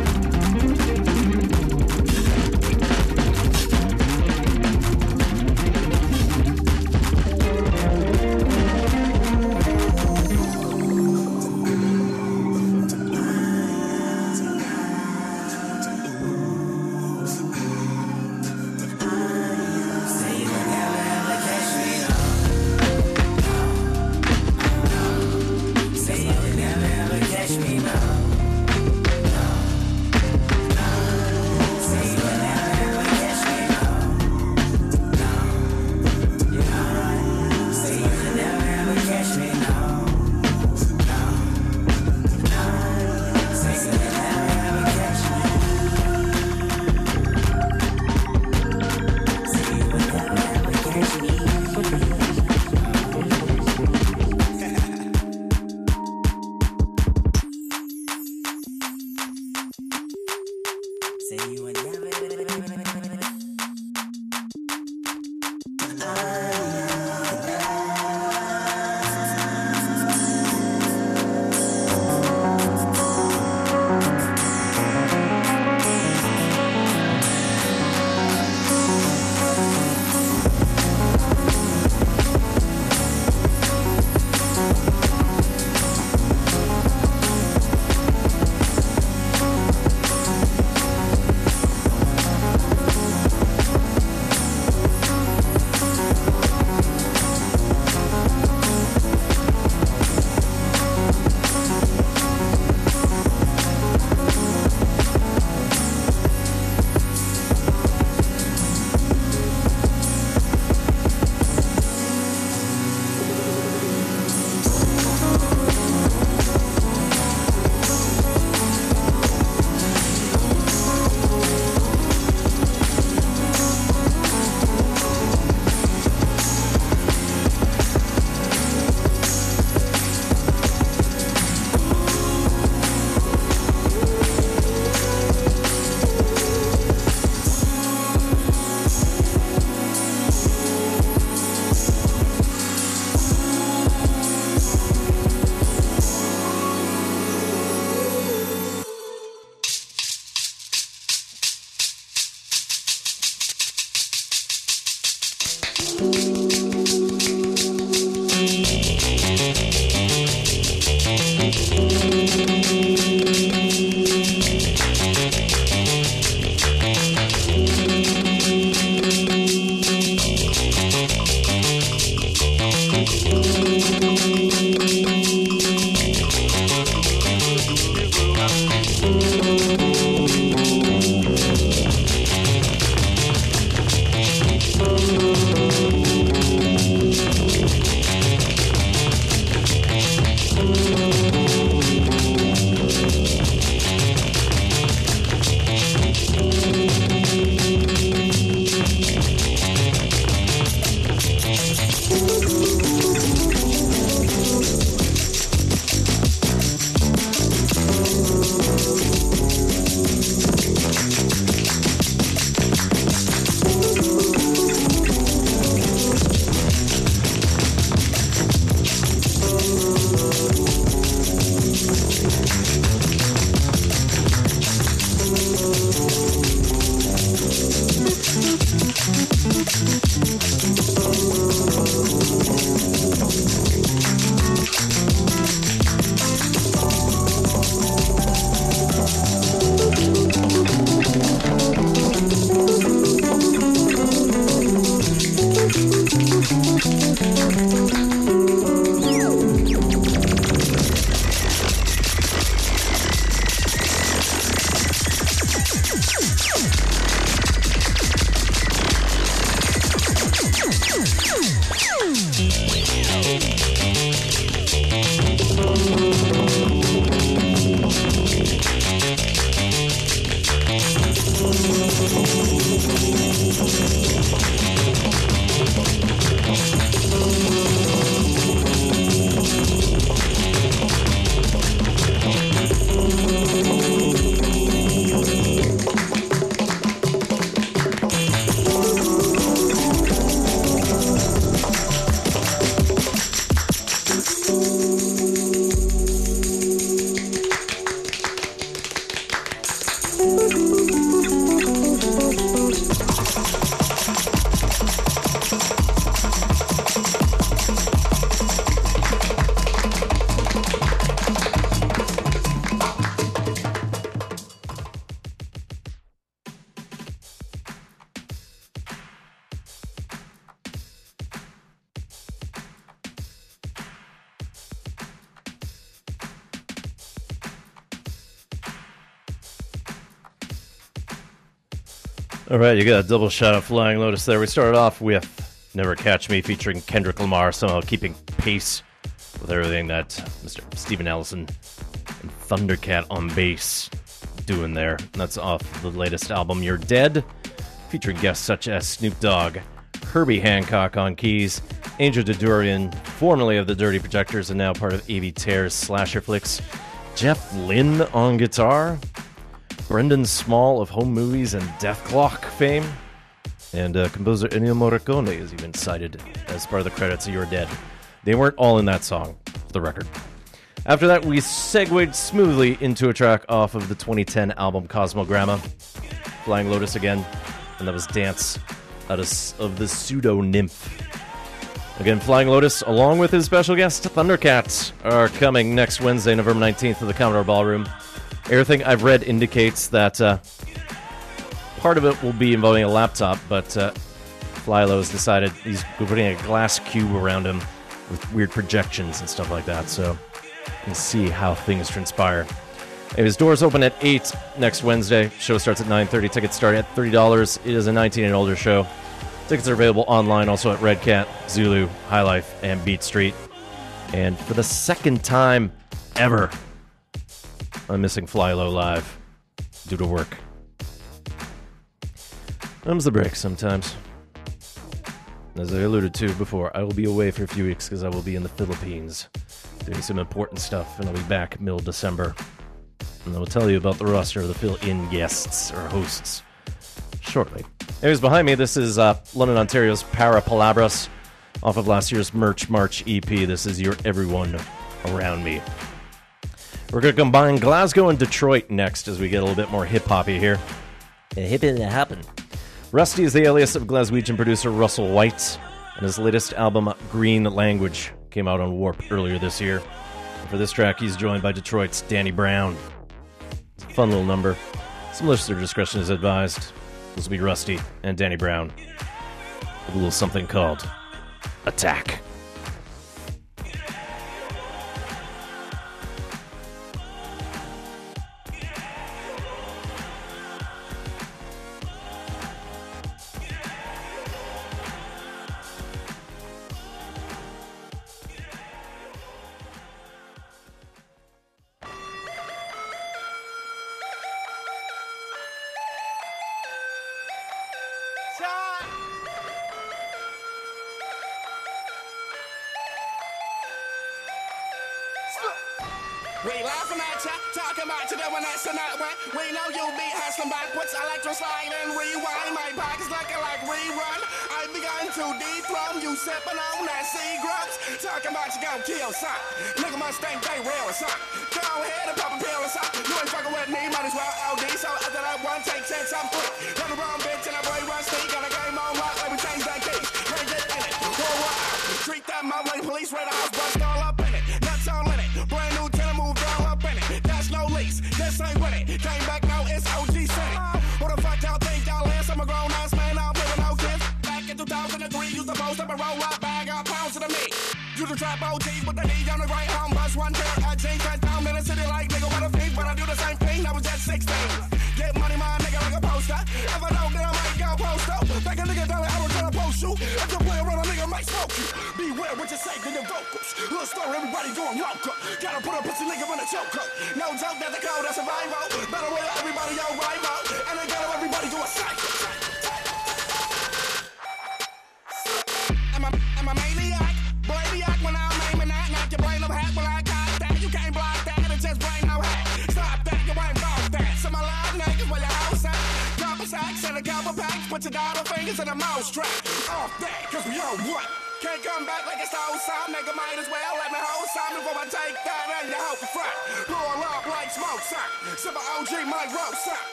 All right, you got a double shot of Flying Lotus there. We started off with Never Catch Me featuring Kendrick Lamar, somehow keeping pace with everything that Mr. Steven Ellison and Thundercat on bass doing there. That's off the latest album, You're Dead, featuring guests such as Snoop Dogg, Herbie Hancock on keys, Angel Deradoorian, formerly of the Dirty Projectors and now part of Avey Tare's Slasher Flicks, Jeff Lynne on guitar, Brendan Small of Home Movies and Dethklok fame, and uh, composer Ennio Morricone is even cited as part of the credits of You're Dead. They weren't all in that song, the record. After that, we segued smoothly into a track off of the 2010 album Cosmogramma, Flying Lotus again, and that was Dance out of, of the Pseudo Nymph. Again, Flying Lotus, along with his special guest, Thundercats, are coming next Wednesday, November 19th, to the Commodore Ballroom. Everything I've read indicates that uh, part of it will be involving a laptop, but uh, Flylo has decided he's putting a glass cube around him with weird projections and stuff like that, so can see how things transpire. His doors open at 8 next Wednesday. Show starts at 9.30. Tickets start at $30. It is a 19 and older show. Tickets are available online also at Red Cat, Zulu, High Life, and Beat Street. And for the second time ever, I'm missing FlyLo Live due to work. Comes the break sometimes. As I alluded to before, I will be away for a few weeks because I will be in the Philippines doing some important stuff, and I'll be back middle December. And I will tell you about the roster of the fill-in guests or hosts shortly. Anyways, behind me, this is uh, London, Ontario's Para Palabras off of last year's Merch March EP. This is your Everyone Around Me. We're going to combine Glasgow and Detroit next as we get a little bit more hip hoppy here. Hip it happen. Rustie is the alias of Glaswegian producer Russell Whyte, and his latest album, Green Language, came out on Warp earlier this year. And for this track, he's joined by Detroit's Danny Brown. It's a fun little number. Some listener discretion is advised. This will be Rustie and Danny Brown with a little something called Attak.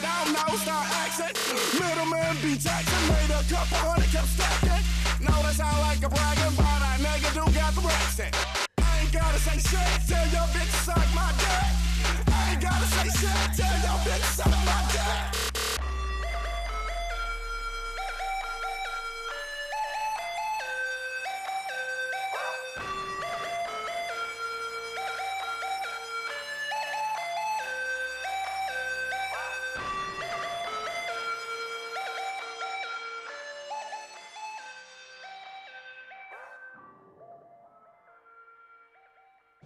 Don't know, start. Middleman be Jackson made a couple hundred, kept stacking. That sound like a bragging, but I nigga do got the. I ain't gotta say shit, tell your bitch suck my dick. I ain't gotta say shit, tell your bitch suck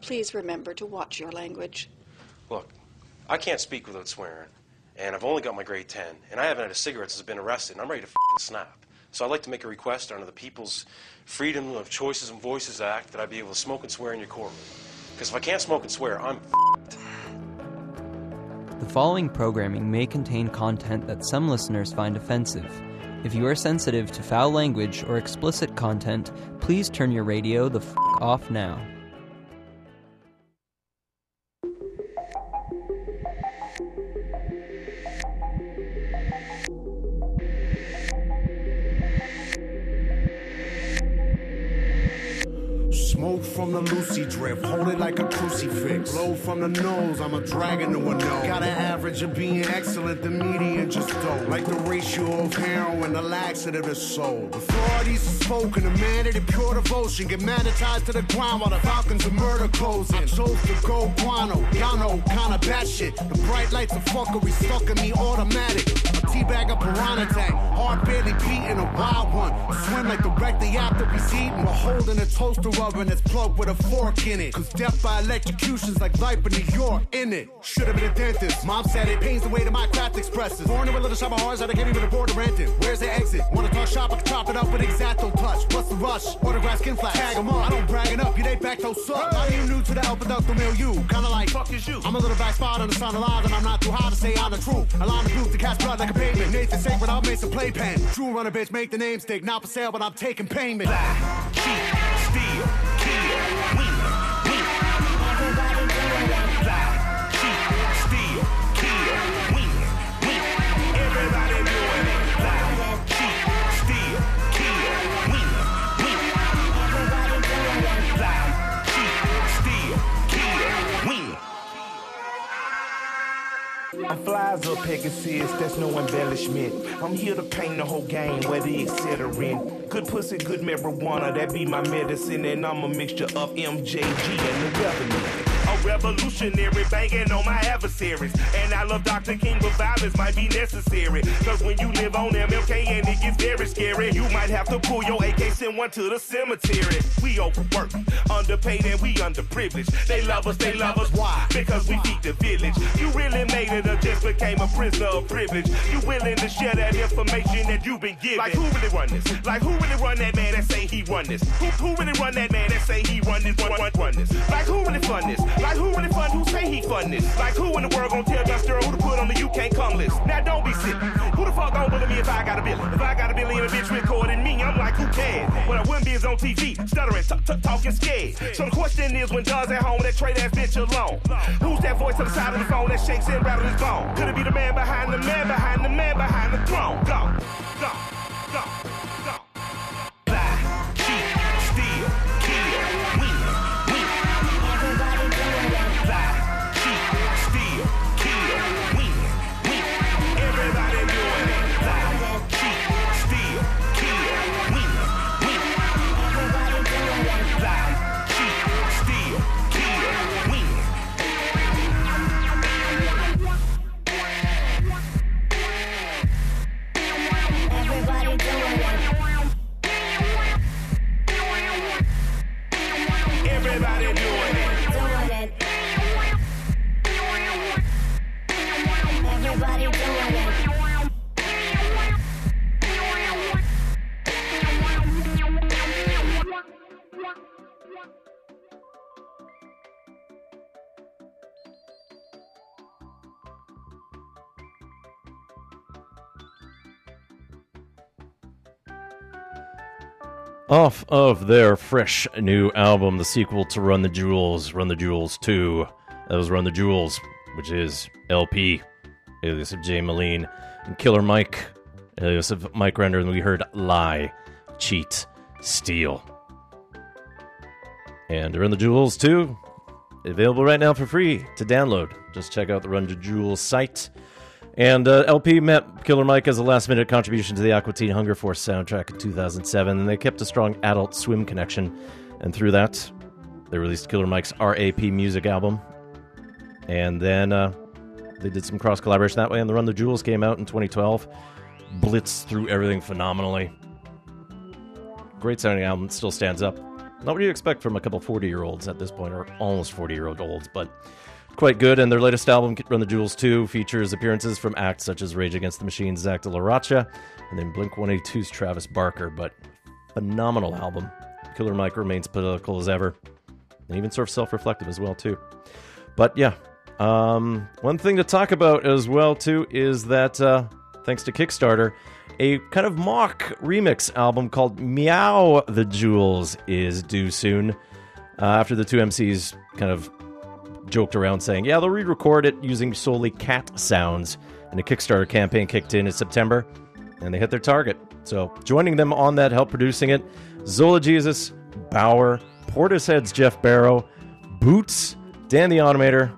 Please remember to watch your language. Look, I can't speak without swearing, and I've only got my grade 10, and I haven't had a cigarette since I've been arrested, and I'm ready to fing snap. So I'd like to make a request under the People's Freedom of Choices and Voices Act that I be able to smoke and swear in your courtroom. Because if I can't smoke and swear, I'm f***ed. The following programming may contain content that some listeners find offensive. If you are sensitive to foul language or explicit content, please turn your radio the f off now. From the Lucy drip, hold it like a crucifix. Blow from the nose, I'm a dragon to a no. Got an average of being excellent, the median just don't. Like the ratio of heroin, the laxative is sold. Authorities are spoken, a man of pure devotion. Get magnetized to the ground while the falcons of murder closing. I chose to go guano, y'all know, kinda bad shit. The bright lights of fuckery stuck in me automatic. A teabag a piranha tank, heart barely beating a wild one. Swim like the wreck the after he's eating. We're holding a toaster oven that's plugged with a fork in it. Cause death by electrocution's like life in New York, in it. Should've been a dentist. Mom said it pains the way that my craft expresses. Born in a little shop of that I can't even afford to rent it. Where's the exit? Wanna talk shop, I can chop it up with exacto touch. What's the rush? Autograph skin flash. Tag 'em up. I don't bragging up, you they back those suck. Are you new to the Alpha Delta milieu? Kinda like, fuck is you? I'm a little back spot on the sun alive, and I'm not too high to say I'm the truth. A line of proof to cast blood like a pavement. Nathan sacred, I'll make some playpen. True run a bitch, make the name stick. Not for sale, but I'm taking payment. Lie, I'm flies up Pegasus, that's no embellishment. I'm here to paint the whole game, whether it's in. Good pussy, good marijuana, that be my medicine. And I'm a mixture of MJG and the revenue. Revolutionary banging on my adversaries. And I love Dr. King, but violence might be necessary. Cause when you live on MLK and it gets very scary, you might have to pull your AK, send one to the cemetery. We overwork, underpaid, and we underprivileged. They love us, they love us. Why? Because we feed the village. You really made it or just became a prisoner of privilege. You willing to share that information that you've been given. Like who really run this? Like who really run that man that say he run this? Who, who really run that man that say he run this, run, run, run this? Like who really fund this? Like who really fund who say he fund this? Like who in the world gonna tell Dusty who to put on the you can't come list? Now don't be silly. Who the fuck gonna believe me if I got a billion? If I got a billion and a bitch recording me, I'm like, who cares? What I wouldn't be is on TV, stuttering, t- talking scared. So the question is, when Doug's at home, that trade ass bitch alone. Who's that voice on the side of the phone that shakes and rattles his bone? Could it be the man behind the man behind the man behind the throne? Go, go. Off of their fresh new album, the sequel to Run the Jewels, Run the Jewels 2. That was Run the Jewels, which is El-P, alias of Jaime Meline, and Killer Mike, alias of Mike Render, and we heard Lie, Cheat, Steal. And Run the Jewels, too. Available right now for free to download. Just check out the Run the Jewels site. And uh, El-P met Killer Mike as a last minute contribution to the Aqua Teen Hunger Force soundtrack in 2007, and they kept a strong adult swim connection. And through that, they released Killer Mike's RAP music album. And then uh, they did some cross collaboration that way, and the Run the Jewels came out in 2012. Blitzed through everything phenomenally. Great sounding album, still stands up. Not what you'd expect from a couple 40 year olds at this point, or almost 40 year old olds, but quite good. And their latest album, Run the Jewels 2, features appearances from acts such as Rage Against the Machine's Zach De La Rocha and then Blink 182's Travis Barker. But phenomenal album. Killer Mike remains political as ever, and even sort of self reflective as well, too. But yeah, um, one thing to talk about as well, too, is that uh, thanks to Kickstarter, a kind of mock remix album called Meow the Jewels is due soon. Uh, after the two MCs kind of joked around saying, yeah, they'll re record it using solely cat sounds. And a Kickstarter campaign kicked in in September, and they hit their target. So, joining them on that, help producing it, Zola Jesus, Baauer, Portishead's Geoff Barrow, Boots, Dan the Automator,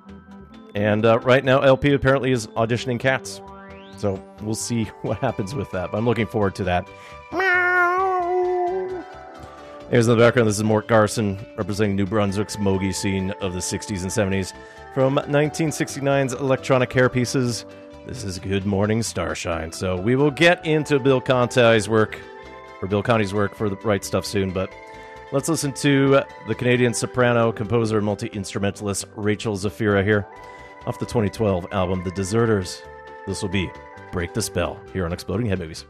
and uh, right now El-P apparently is auditioning cats. So we'll see what happens with that. But I'm looking forward to that. Here's in the background. This is Mort Garson representing New Brunswick's Moog scene of the 60s and 70s. From 1969's electronic hair pieces, this is Good Morning Starshine. So we will get into Bill Conti's work, or Bill Conti's work for the right stuff soon, but let's listen to the Canadian soprano, composer, and multi instrumentalist Rachel Zeffira here off the 2012 album The Deserters. This will be Break the Spell here on Exploding Head Movies.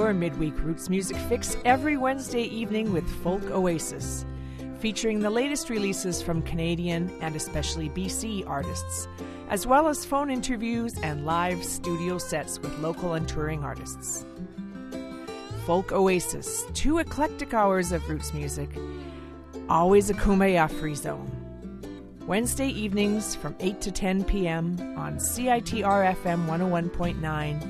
Your midweek roots music fix every Wednesday evening with Folk Oasis, featuring the latest releases from Canadian and especially BC artists, as well as phone interviews and live studio sets with local and touring artists. Folk Oasis, two eclectic hours of roots music, always a Kumbaya free zone. Wednesday evenings from 8 to 10 p.m. on CITR FM 101.9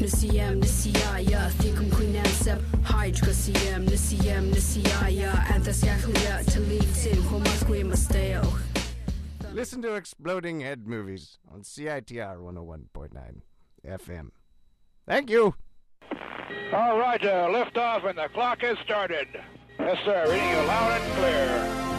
Nisiyam nisiyaya thikum kunansab hydra siyam nisiyam nisiyaya anthasyakuya talitin homaskwe masteo. Listen to Exploding Head Movies on CITR 101.9 FM. Thank you. All right, uh, lift off and the clock has started. Yes, sir. Reading you loud and clear.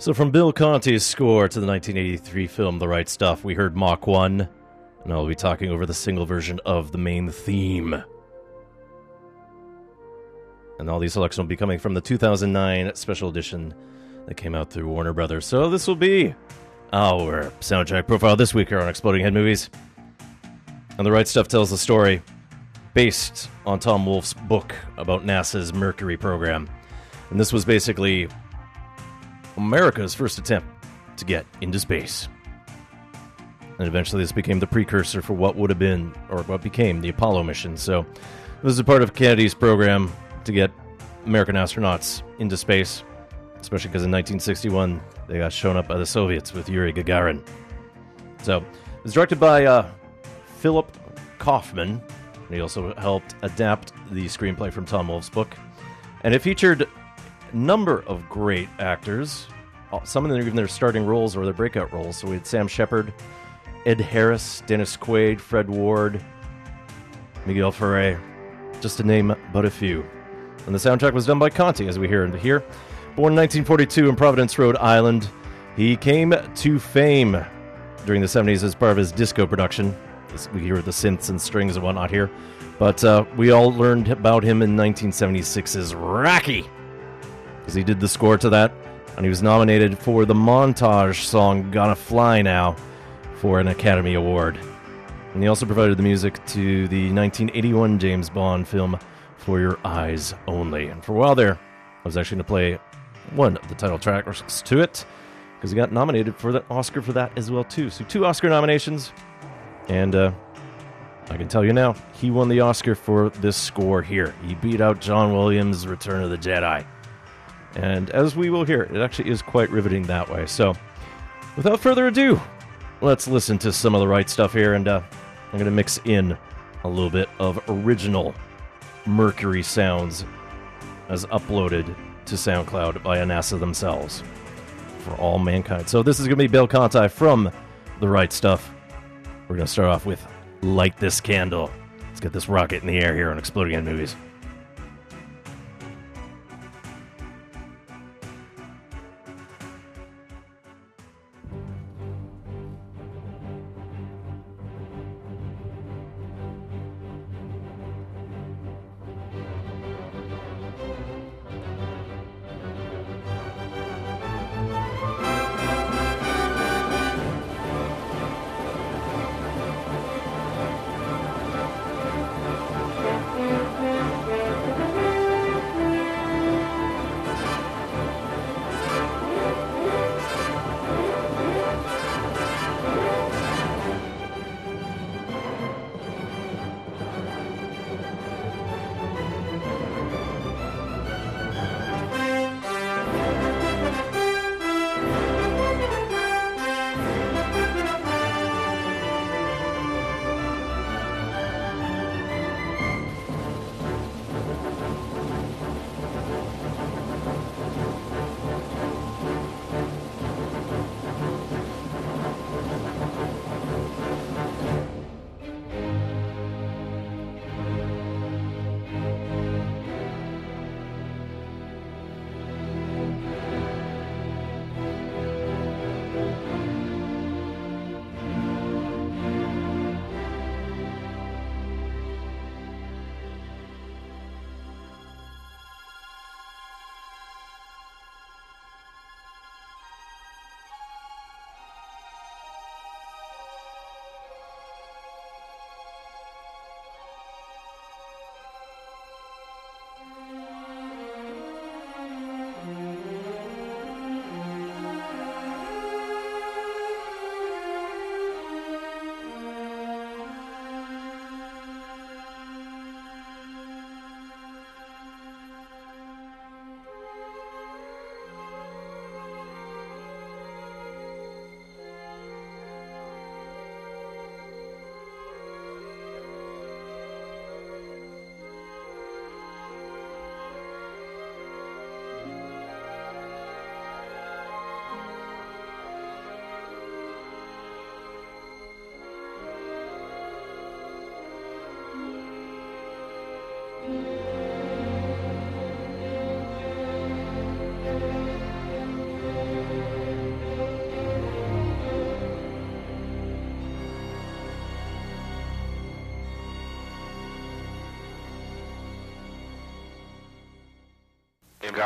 So, from Bill Conti's score to the 1983 film The Right Stuff, we heard Mach 1, and I'll be talking over the single version of the main theme. And all these selections will be coming from the 2009 special edition that came out through Warner Brothers. So, this will be our soundtrack profile this week here on Exploding Head Movies. And The Right Stuff tells the story based on Tom Wolfe's book about NASA's Mercury program. And this was basically America's first attempt to get into space. And eventually, this became the precursor for what would have been, or what became, the Apollo mission. So, this is a part of Kennedy's program to get American astronauts into space, especially because in 1961 they got shown up by the Soviets with Yuri Gagarin. So, it was directed by uh, Philip Kaufman, he also helped adapt the screenplay from Tom Wolfe's book. And it featured number of great actors. Uh, Some of them even their starting roles or their breakout roles. So we had Sam Shepard, Ed Harris, Dennis Quaid, Fred Ward, Miguel Ferrer, just to name but a few. And the soundtrack was done by Conti, as we hear and hear. Born in 1942 in Providence, Rhode Island, he came to fame during the 70s as part of his disco production. We hear the synths and strings and whatnot here. But uh, we all learned about him in 1976's Rocky because he did the score to that, and he was nominated for the montage song Gonna Fly Now for an Academy Award. And he also provided the music to the 1981 James Bond film For Your Eyes Only. And for a while there, I was actually going to play one of the title tracks to it because he got nominated for the Oscar for that as well too. So two Oscar nominations, and uh, I can tell you now, he won the Oscar for this score here. He beat out John Williams' Return of the Jedi. And as we will hear, it actually is quite riveting that way. So, without further ado, let's listen to some of the right stuff here. And uh, I'm going to mix in a little bit of original Mercury sounds as uploaded to SoundCloud by NASA themselves. for all mankind. So this is going to be Bill Conti from The Right Stuff. We're going to start off with Light This Candle. Let's get this rocket in the air here on Exploding Head Movies.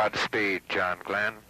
Godspeed, John Glenn.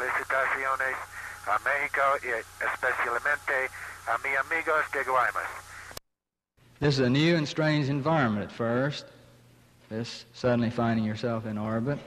Felicitaciones a México y especialmente a mi amigos de Guaymas. This is a new and strange environment at first. This suddenly finding yourself in orbit.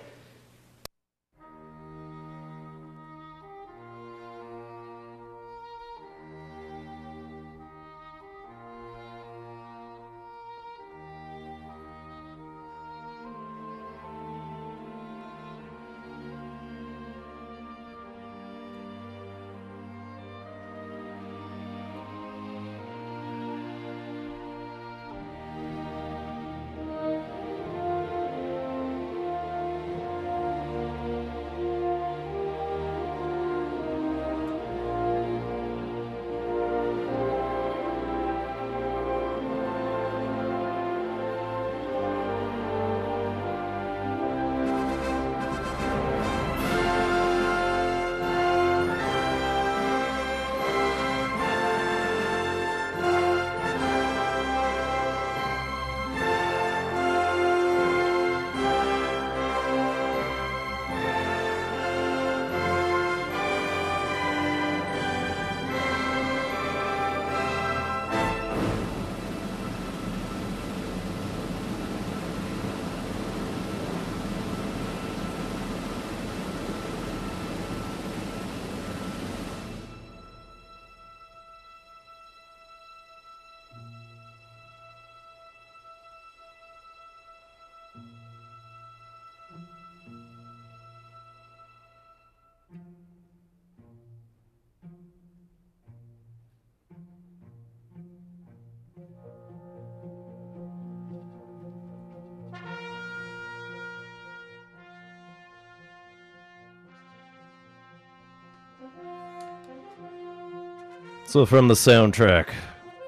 So, from the soundtrack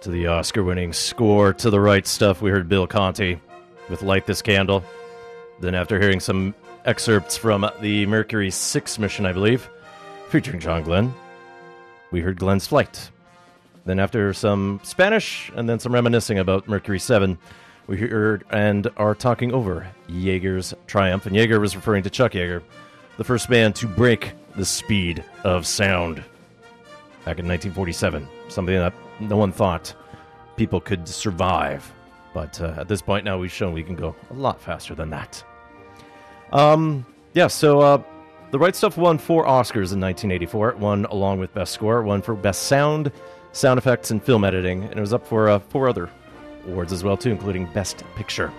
to the Oscar winning score to the right stuff, we heard Bill Conti with Light This Candle. Then, after hearing some excerpts from the Mercury 6 mission, I believe, featuring John Glenn, we heard Glenn's Flight. Then, after some Spanish and then some reminiscing about Mercury 7, we heard and are talking over Yeager's Triumph. And Jaeger was referring to Chuck Yeager, the first man to break the speed of sound back in 1947. Something that no one thought people could survive. But uh, at this point now, we've shown we can go a lot faster than that. Um, yeah, so uh, The Right Stuff won four Oscars in 1984. It won along with Best Score, one for Best Sound, Sound Effects, and Film Editing. And it was up for uh, four other awards as well, too, including Best Picture.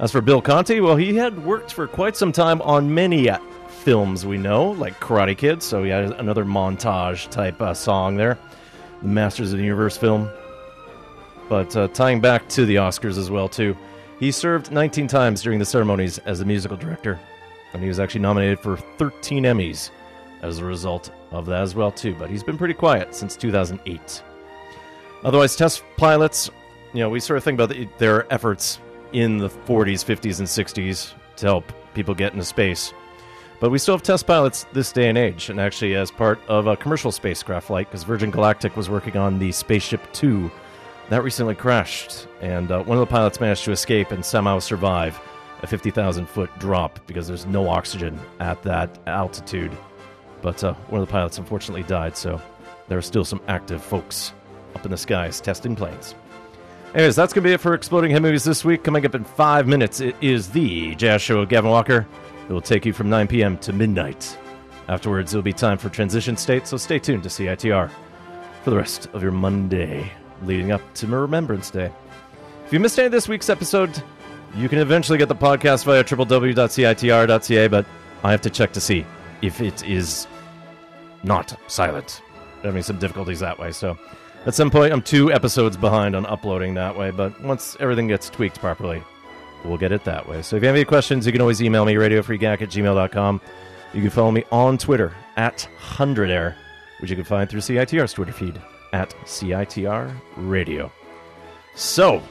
As for Bill Conti, well, he had worked for quite some time on many uh, films we know, like Karate Kid, so he had another montage type uh, song there. The Masters of the Universe film. But uh, tying back to the Oscars as well, too, he served 19 times during the ceremonies as a musical director, and he was actually nominated for 13 Emmys as a result of that as well, too. But he's been pretty quiet since 2008. Otherwise, test pilots, you know, we sort of think about the, their efforts in the 40s, 50s, and 60s to help people get into space. But we still have test pilots this day and age, and actually as part of a commercial spacecraft flight, because Virgin Galactic was working on the Spaceship Two. That recently crashed, and uh, one of the pilots managed to escape and somehow survive a 50,000 foot drop because there's no oxygen at that altitude. But uh, one of the pilots unfortunately died, so there are still some active folks up in the skies testing planes. Anyways, that's going to be it for Exploding Head Movies this week. Coming up in five minutes, it is the Jazz Show with Gavin Walker. It will take you from 9 p.m. to midnight. Afterwards, it'll be time for Transition State, so stay tuned to CITR for the rest of your Monday leading up to Remembrance Day. If you missed any of this week's episode, you can eventually get the podcast via www.citr.ca, but I have to check to see if it is not silent. I'm having some difficulties that way, so at some point I'm two episodes behind on uploading that way, but once everything gets tweaked properly, we'll get it that way. So if you have any questions, you can always email me, radiofreegak at gmail.com. You can follow me on Twitter at 100air, which you can find through CITR's Twitter feed at CITR Radio. So,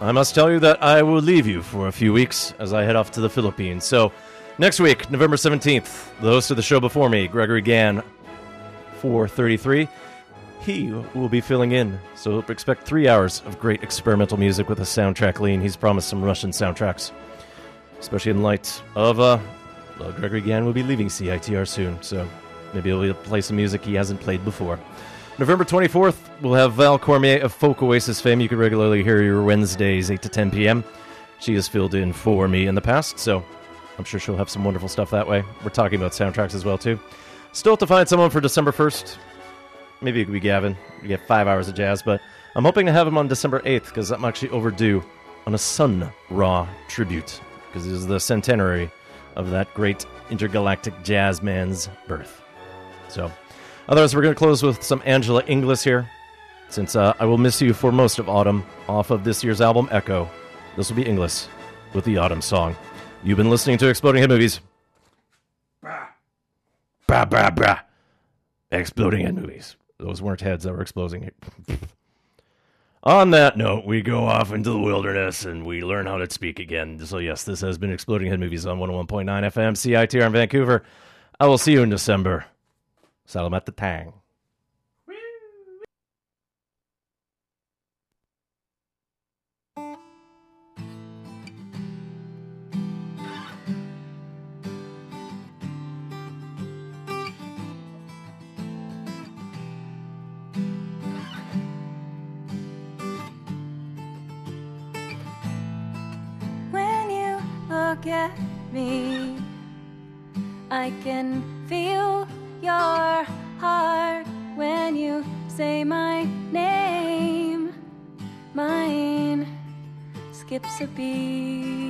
I must tell you that I will leave you for a few weeks as I head off to the Philippines. So, next week, November 17th, the host of the show before me, Gregory Gann, 433, he will be filling in. So, expect three hours of great experimental music with a soundtrack lean. He's promised some Russian soundtracks, especially in light of uh, Well, Gregory Gann will be leaving CITR soon, so maybe he'll play some music he hasn't played before. November 24th, we'll have Val Cormier of Folk Oasis fame. You can regularly hear her Wednesdays, 8 to 10 p.m. She has filled in for me in the past, so I'm sure she'll have some wonderful stuff that way. We're talking about soundtracks as well, too. Still to find someone for December 1st. Maybe it could be Gavin. We get five hours of jazz, but I'm hoping to have him on December 8th because I'm actually overdue on a Sun Ra tribute because it is the centenary of that great intergalactic jazz man's birth. So, otherwise, we're going to close with some Angela Inglis here. Since uh, I will miss you for most of autumn, off of this year's album Echo, this will be Inglis with the autumn song. You've been listening to Exploding Head Movies. Brah, brah, brah. Exploding Head Movies. Those weren't heads that were exploding. On that note, we go off into the wilderness and we learn how to speak again. So, yes, this has been Exploding Head Movies on 101.9 FM, CITR in Vancouver. I will see you in December. Salamat the Tang. At me, I can feel your heart when you say my name. Mine skips a beat.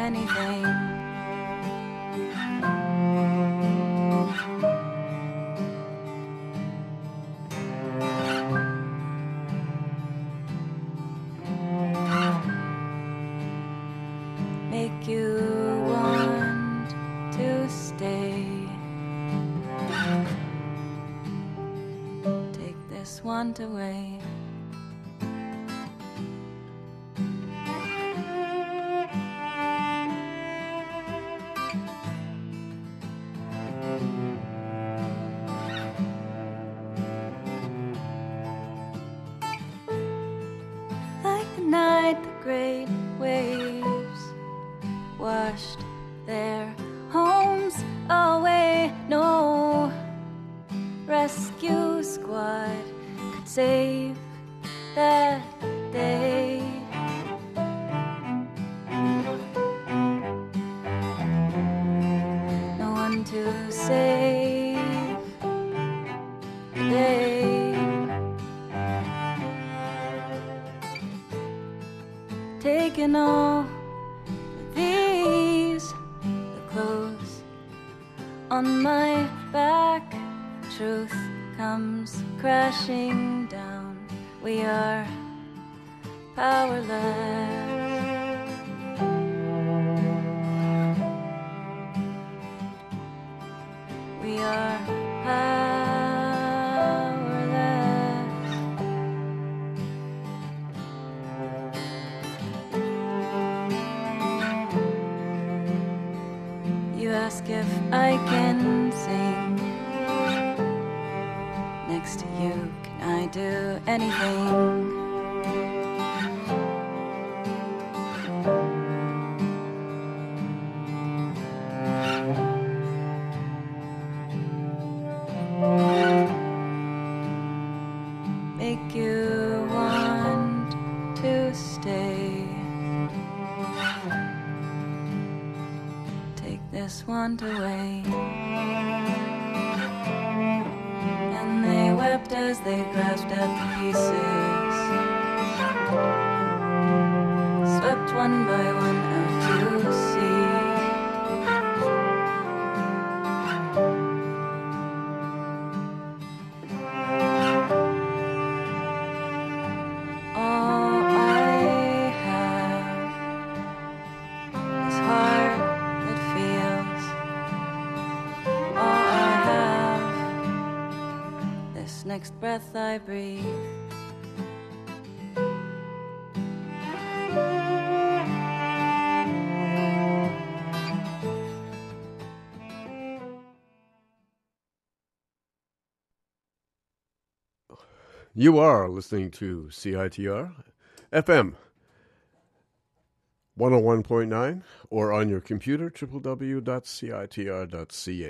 Anything? Take breath I breathe. You are listening to CITR FM 101.9 or on your computer www.citr.ca.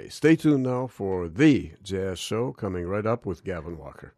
Stay tuned now for the jazz show coming right up with Gavin Walker.